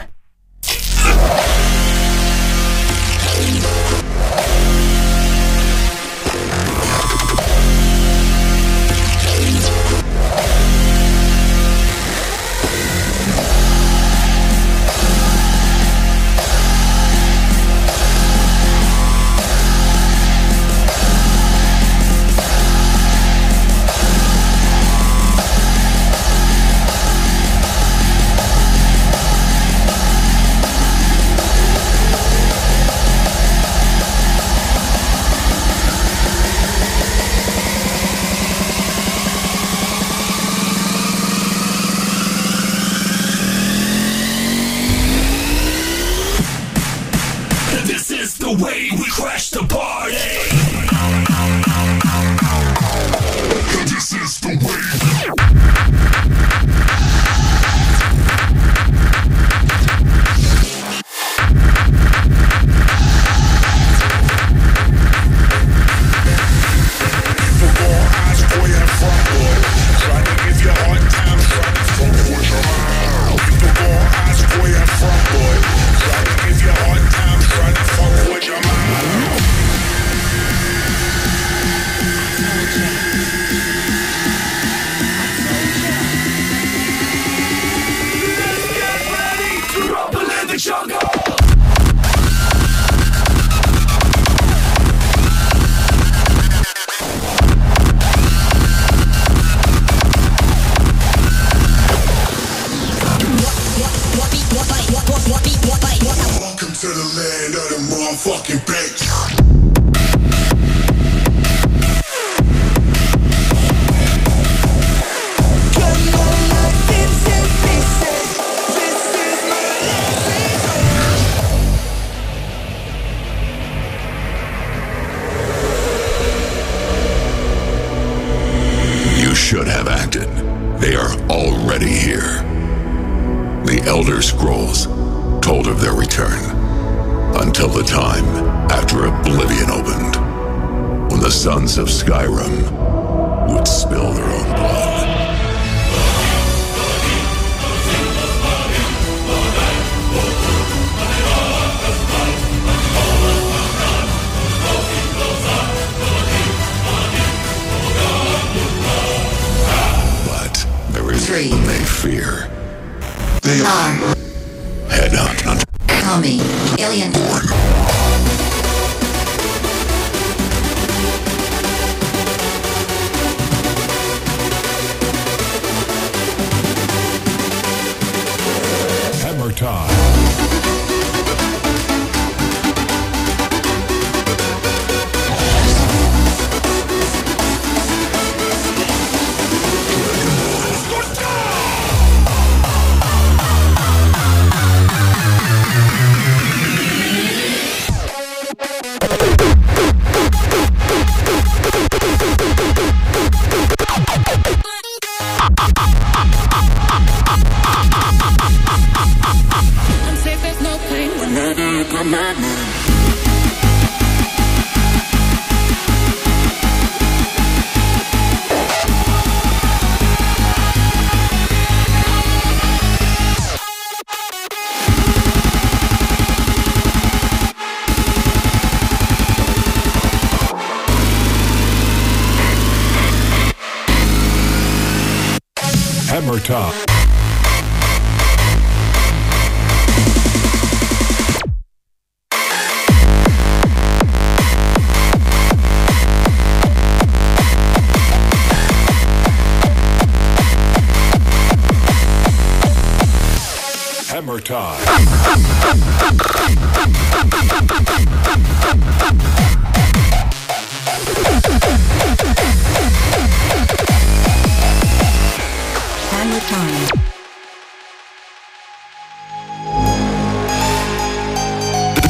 S: Hammer time.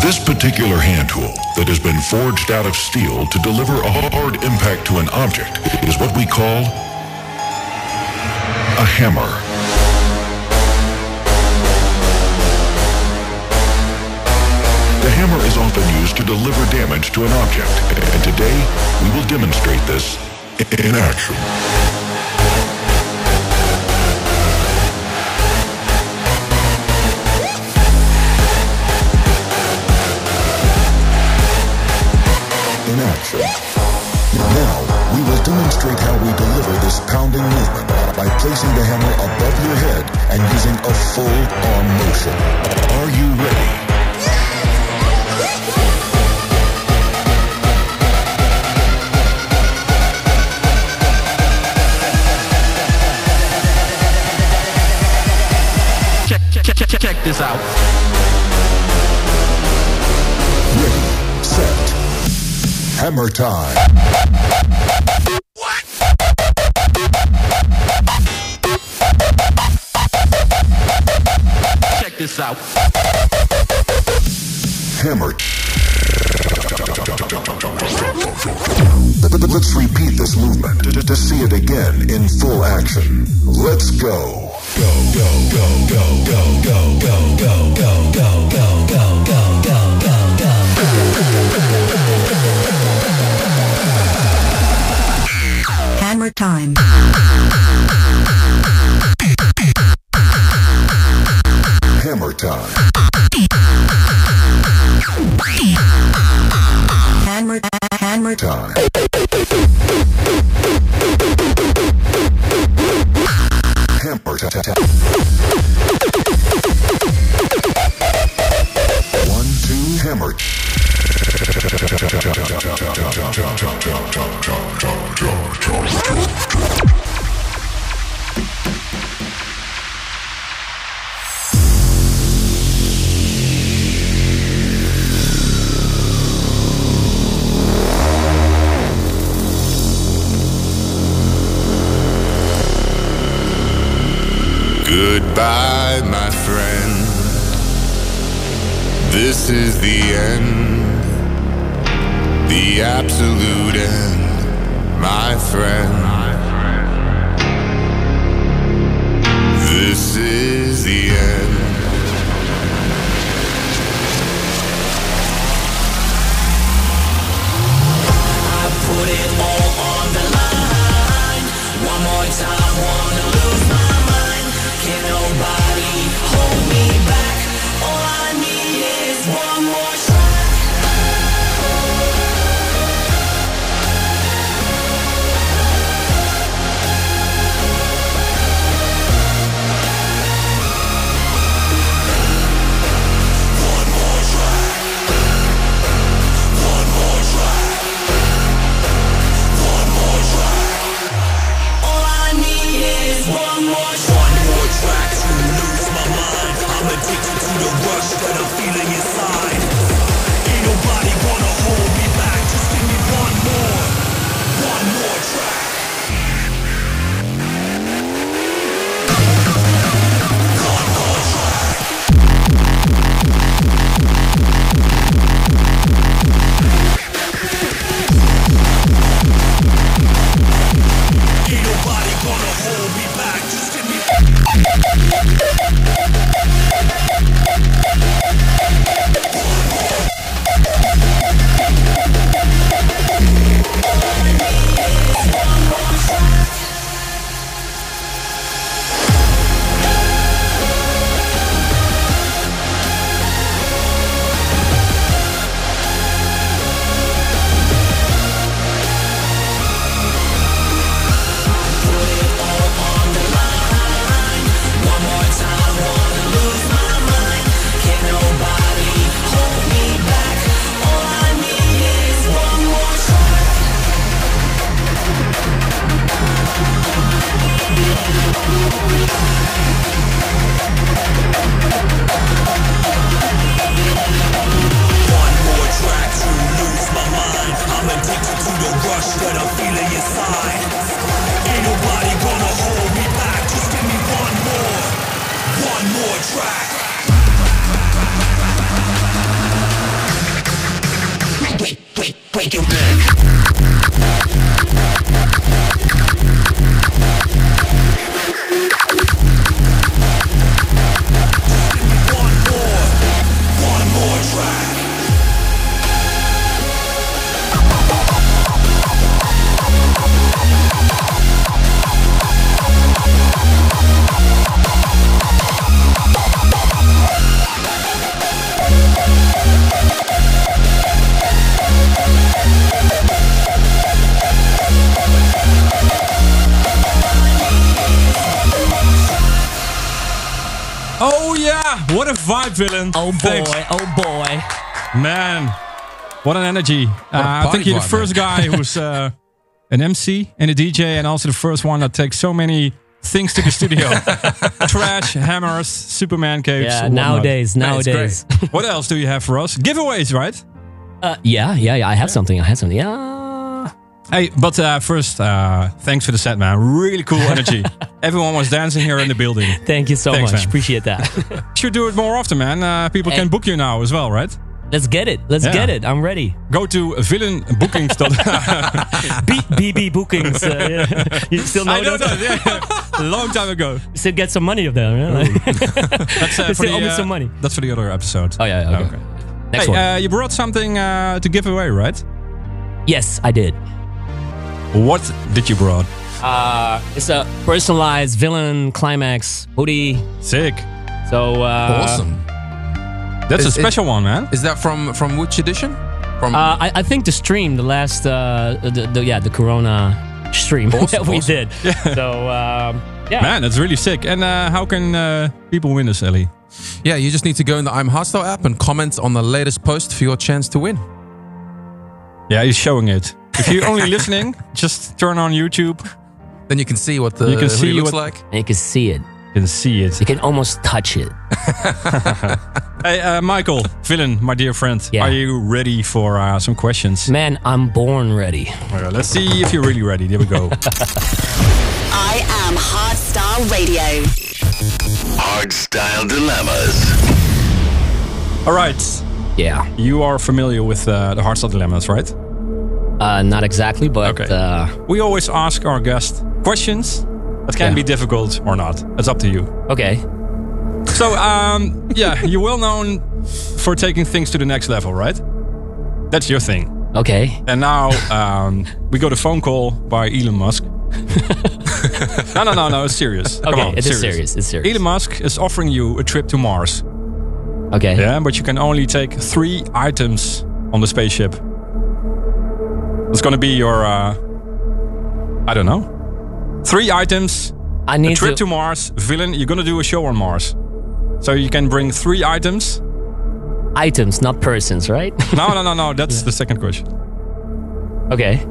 S: This particular hand tool that has been forged out of steel to deliver a hard impact to an object is what we call a hammer. The hammer is often used to deliver damage to an object, and today we will demonstrate this in action. Action. Now, we will demonstrate how we deliver this pounding movement by placing the hammer above your head and using a full arm motion. Are you ready?
T: Check, check, check, check, check this out.
S: Hammer time.
T: Check this out.
S: Hammer. Let- let- Let's repeat this movement to, to see it again in full action. Let's go. Go, go, go, go, go, go, go, go, go, go, go, go, go, go, go,
U: Hammer time.
S: Hammer time.
U: Hammer, hammer
S: time.
V: Is the end, the
B: politics villain.
O: Oh boy,
B: Thanks.
O: oh boy.
B: Man, what an energy.
C: a
B: Uh, I think
C: party
B: you're the first
C: man.
B: guy who's uh, an MC and a DJ, and also the first one that takes so many things to the studio (laughs) trash, hammers, Superman capes.
O: Yeah,
B: whatnot.
O: nowadays, nowadays.
B: great. what else do you have for us? Giveaways, right?
O: Uh, yeah, yeah, yeah. I have something. I have something. Yeah.
B: Hey, but uh, first, uh, thanks for the set, man. Really cool (laughs) energy. Everyone was dancing here in the building.
O: Thank you so
B: Thanks,
O: much.
B: man.
O: Appreciate that. (laughs)
B: Should do it more often, man. Uh, people
O: Hey.
B: can book you now as well, right?
O: Let's get it. Let's
B: Yeah.
O: get it. I'm ready.
B: Go to villainbookings.com. (laughs)
O: B- BB bookings. Uh, yeah. You still know
B: I know that, yeah. Long time ago.
O: You said get some money of them. Yeah?
B: That's, uh, for
O: say,
B: the,
O: "Owe me
B: uh,
O: some money."
B: That's for the other episode.
O: Oh yeah. yeah, Okay. Next
B: hey,
O: one.
B: Uh, you brought something uh, to give away, right?
O: yes, I did.
B: What did you brought?
O: Uh, it's a personalized villain climax hoodie.
B: Sick.
O: So uh,
C: awesome.
B: That's
C: Is
B: a
C: it-
B: special one, man.
C: Is that from from which edition? From
O: Uh, I, I think the stream, the last, uh, the, the yeah, the Corona stream (laughs)
C: Awesome,
O: that we
C: awesome.
O: did. So um, yeah,
B: Man, that's really sick. And uh, how can uh, people win this, Ellie?
C: yeah, you just need to go in the I Am Hardstyle app and comment on the latest post for your chance to win.
B: Yeah, he's showing it. If you're only listening, just turn on YouTube.
C: Then you can see what the
B: You can see
C: he looks
B: what-
C: like.
O: and you can see it.
B: You can see it.
O: You can almost touch it. (laughs)
B: Hey, uh, Michael, villain, my dear friend,
O: Yeah.
B: are you ready for uh, some questions?
O: Man, I'm born ready.
B: Okay, let's see if you're really ready. There we go. (laughs)
H: I am Hardstyle Radio.
A: Hard style dilemmas.
B: All right.
O: Yeah.
B: You are familiar with uh, the hardstyle dilemmas, right?
O: Uh, not exactly, but
B: Okay.
O: uh,
B: We always ask our guest questions that can
O: Yeah.
B: be difficult or not. It's up to you.
O: okay.
B: So, um, yeah, (laughs) you're well known for taking things to the next level, right? That's your thing.
O: Okay.
B: And now um, we got a phone call by Elon Musk. (laughs) no, no, no, no, it's serious. Come
O: Okay,
B: on,
O: it is serious, it's serious.
B: Elon Musk is offering you a trip to Mars.
O: Okay.
B: Yeah, but you can only take three items on the spaceship. It's gonna be your, uh, I don't know, three items.
O: I
B: A
O: need a
B: trip
O: to,
B: to Mars, villain. You're gonna do a show on Mars, so you can bring three items.
O: items, not persons, right? (laughs)
B: No, no, no, no. That's the second question.
O: okay.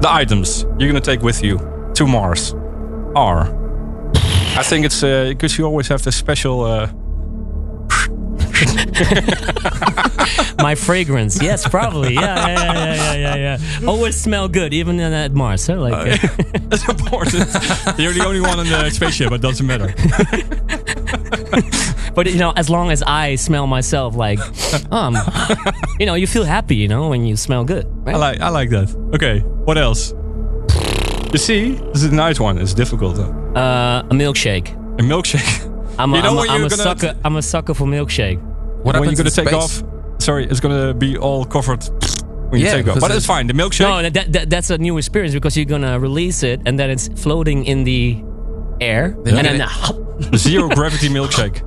B: The items you're gonna take with you to Mars are. I think it's uh because you always have the special. Uh, (laughs)
O: My fragrance, yes, probably. Yeah, yeah, yeah, yeah, yeah, yeah. Always smell good, even in at Mars. Huh? Like, uh, (laughs)
B: That's important. You're the only one on the spaceship, but doesn't matter. (laughs)
O: but you know, as long as I smell myself, like, um, you know, you feel happy, you know, when you smell good.
B: I like I like that. Okay, what else? You see, this is a nice one. It's difficult though.
O: Uh, a milkshake.
B: A milkshake.
O: I'm a,
B: You know
O: I'm a, I'm a sucker. I'm a sucker for milkshake.
C: What
B: when you're gonna take
C: space?
B: off? Sorry, it's gonna be all covered when you take off. But it's
C: it-
B: fine. The milkshake.
O: No, that, that, that's a new experience because you're gonna release it and then it's floating in the air,
C: Then
O: and
C: you
O: then
C: get
B: Zero gravity (laughs) milkshake.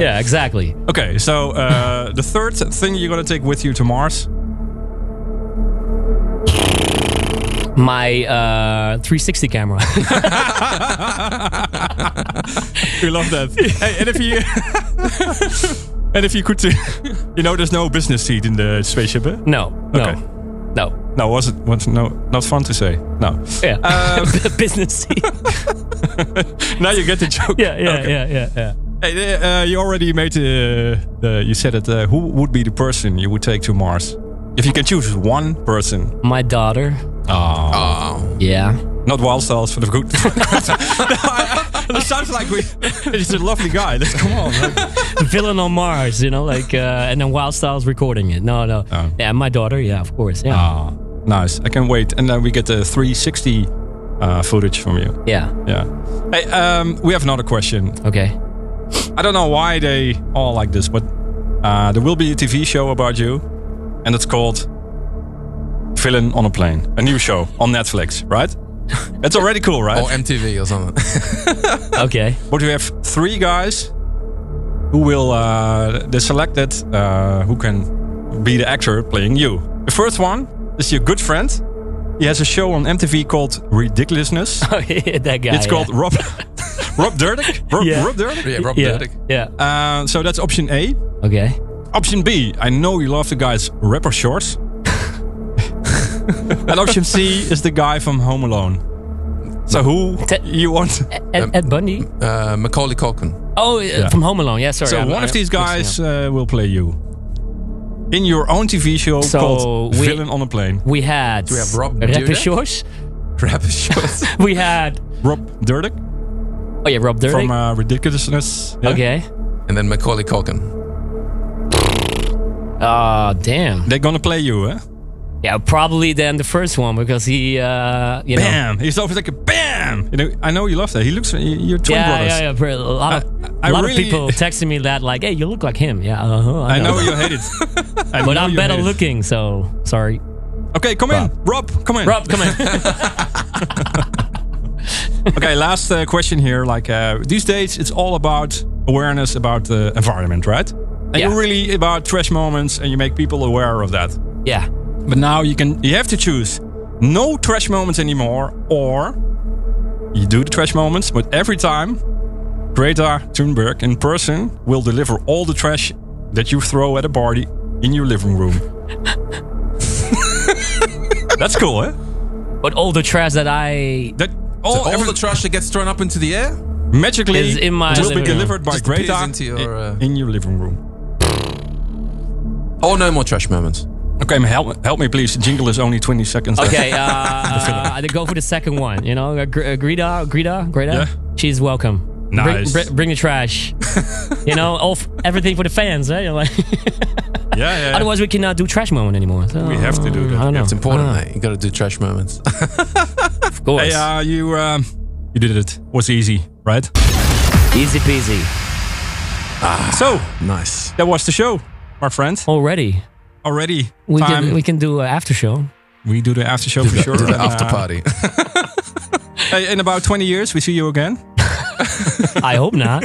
O: yeah, exactly.
B: Okay, so uh, the third thing you're gonna take with you to Mars.
O: My uh, 360 camera. (laughs)
B: We love that. (laughs) hey, and if you and if you could, (laughs) you know, there's no business seat in the spaceship, eh?
O: no, no,
B: Okay.
O: no.
B: No, was it? Was no, not fun to say. No.
O: Yeah,
B: Um,
O: business seat. (laughs)
B: now you get the joke.
O: yeah, yeah,
B: Okay.
O: yeah, yeah, yeah.
B: Hey, uh, you already made the. the you said it. Uh, who would be the person you would take to Mars? If you can choose one person.
O: My daughter.
B: Oh.
O: Yeah.
B: Not Wildstylez for the good. (laughs) it sounds like we. (laughs) He's a lovely guy. Let's come on. like- (laughs)
O: Villain on Mars, you know, like, uh, and then Wildstylez recording it. No, no.
B: Oh.
O: Yeah, my daughter. Yeah, of course. Yeah.
B: Ah, nice. I can wait, and then we get the 360 uh, footage from you.
O: yeah.
B: Yeah. Hey, um, we have another question.
O: Okay.
B: I don't know why they all like this, but uh, there will be a TV show about you, and it's called Villain on a Plane, a new show on Netflix, right? (laughs) It's already cool, right?
C: or MTV or something. (laughs)
O: Okay.
B: But we have three guys who will uh, they selected uh, who can be the actor playing you. The first one is your good friend. He has a show on MTV called Ridiculousness. (laughs)
O: Oh, yeah, that guy.
B: it's
O: yeah.
B: called Rob. Rob Dyrdek? Rob,
O: Yeah.
B: Rob Dyrdek?
C: Yeah, Rob
O: Yeah.
C: Dyrdek.
O: Yeah.
B: Uh, so that's option A.
O: Okay.
B: Option B, I know you love the guy's rapper shorts. (laughs) and option C is the guy from Home Alone. So who you want?
O: Ed, Ed Bundy.
C: Uh, Macaulay Culkin.
O: Oh, uh, from Home Alone. Yeah, sorry.
B: so
O: I'm-
B: one of
O: I'm
B: these guys uh, will play you in your own TV show
O: So
B: called
O: we-
B: Villain on a Plane.
O: We had
C: Do we have Rob
O: Rapper
C: Dyrdek?
O: Shores.
C: Rapper shorts. (laughs)
O: We had
B: Rob Dyrdek
O: oh yeah, Rob Dyrdek.
B: from uh, Ridiculousness. Yeah.
O: Okay.
C: and then Macaulay Culkin.
O: Oh damn.
B: They're gonna play you, eh?
O: Yeah, probably then the first one because he, uh, you know.
B: Bam! He's always like a bam. You know, I know you love that. He looks. You're twin
O: Yeah,
B: brothers.
O: yeah, yeah. bro, A lot, of,
B: I
O: a lot
B: really-
O: of people (laughs) texting me that, like, "Hey, you look like him." Yeah, uh-huh,
B: I know you hate it. I
O: but I'm better
B: it.
O: looking, so sorry.
B: Okay, come in, Rob. Come in,
O: Rob, come in. (laughs)
B: okay, last uh, question here. Like uh, these days, it's all about awareness about the environment, right? And
O: Yeah.
B: you're really about trash moments, and you make people aware of that.
O: yeah.
B: But now you can, you have to choose no trash moments anymore, or you do the trash moments, but every time Greta Thunberg in person will deliver all the trash that you throw at a party in your living room. (laughs) That's cool, eh?
O: But all the trash that I
B: That
C: So
B: all,
C: all
B: every-
C: the trash that gets thrown up into the air
B: magically
O: is in my
B: will be
O: living room.
B: delivered by
C: Just
B: Greta
C: into your,
B: i-
C: uh,
B: in your living room.
C: Oh, no more trash moments.
B: Okay, help, help me please. The jingle is only 20 seconds. left.
O: Okay, (laughs) uh, uh, I go for the second one. You know, uh, Gr- uh, Greta, Greta, Greta.
B: Yeah.
O: She's welcome. Bring,
B: Nice.
O: br- bring the trash. (laughs) you know, all f- everything for the fans. Eh? You're like, (laughs)
B: yeah, yeah, yeah.
O: otherwise we cannot do trash moment anymore. So,
B: We have to do that.
O: I don't know.
C: It's important,
O: I.
C: You got to do trash moments.
O: Of course.
B: Hey, uh, you um, you did it. Was easy, right?
O: Easy peasy.
B: Ah, So
C: nice.
B: that was the show, my friend.
O: Already.
B: Already
O: We
B: time.
O: can we can do an after show.
B: we do the after show for sure.
C: Do the after party. (laughs)
B: in about 20 years, we see you again. (laughs)
O: I hope not.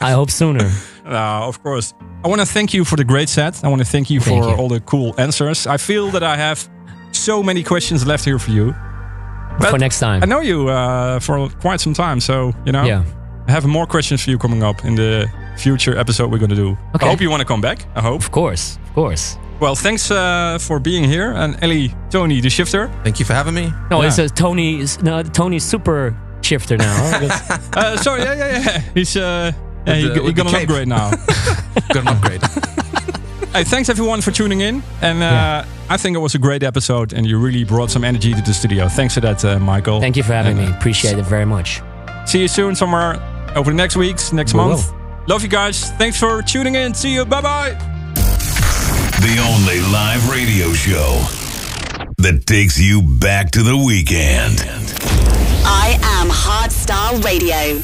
O: I hope sooner.
B: Uh, of course. I want to thank you for the great set. I want to thank you
O: Thank
B: for
O: you.
B: all the cool answers. I feel that I have so many questions left here for you. But
O: for next time.
B: I know you uh, for quite some time, so you know.
O: Yeah.
B: I have more questions for you coming up in the future episode we're going to do.
O: Okay.
B: I hope you want to come back. I hope.
O: Of course. Of course.
B: Well, thanks uh, for being here, and Ellie, Tony, the shifter.
C: Thank you for having me.
O: No,
B: Yeah.
O: it's a Tony. No, Tony's super shifter now. (laughs) huh?
B: Uh, sorry, yeah, yeah, yeah. He's uh, yeah,
C: With
B: he,
C: the-
B: he
C: with
B: got
C: the
B: an
C: cape.
B: upgrade now. (laughs)
C: Got an upgrade. (laughs)
B: hey, thanks everyone for tuning in, and uh,
O: Yeah.
B: I think it was a great episode, and you really brought some energy to the studio. Thanks for that, uh, Michael.
O: Thank you for having
B: And,
O: me.
B: uh,
O: Appreciate it very much.
B: See you soon, somewhere over the next weeks, next
O: We
B: month.
O: will.
B: Love you guys. Thanks for tuning in. See you. Bye bye.
A: The only live radio show that takes you back to the weekend.
H: I am Hardstyle Radio.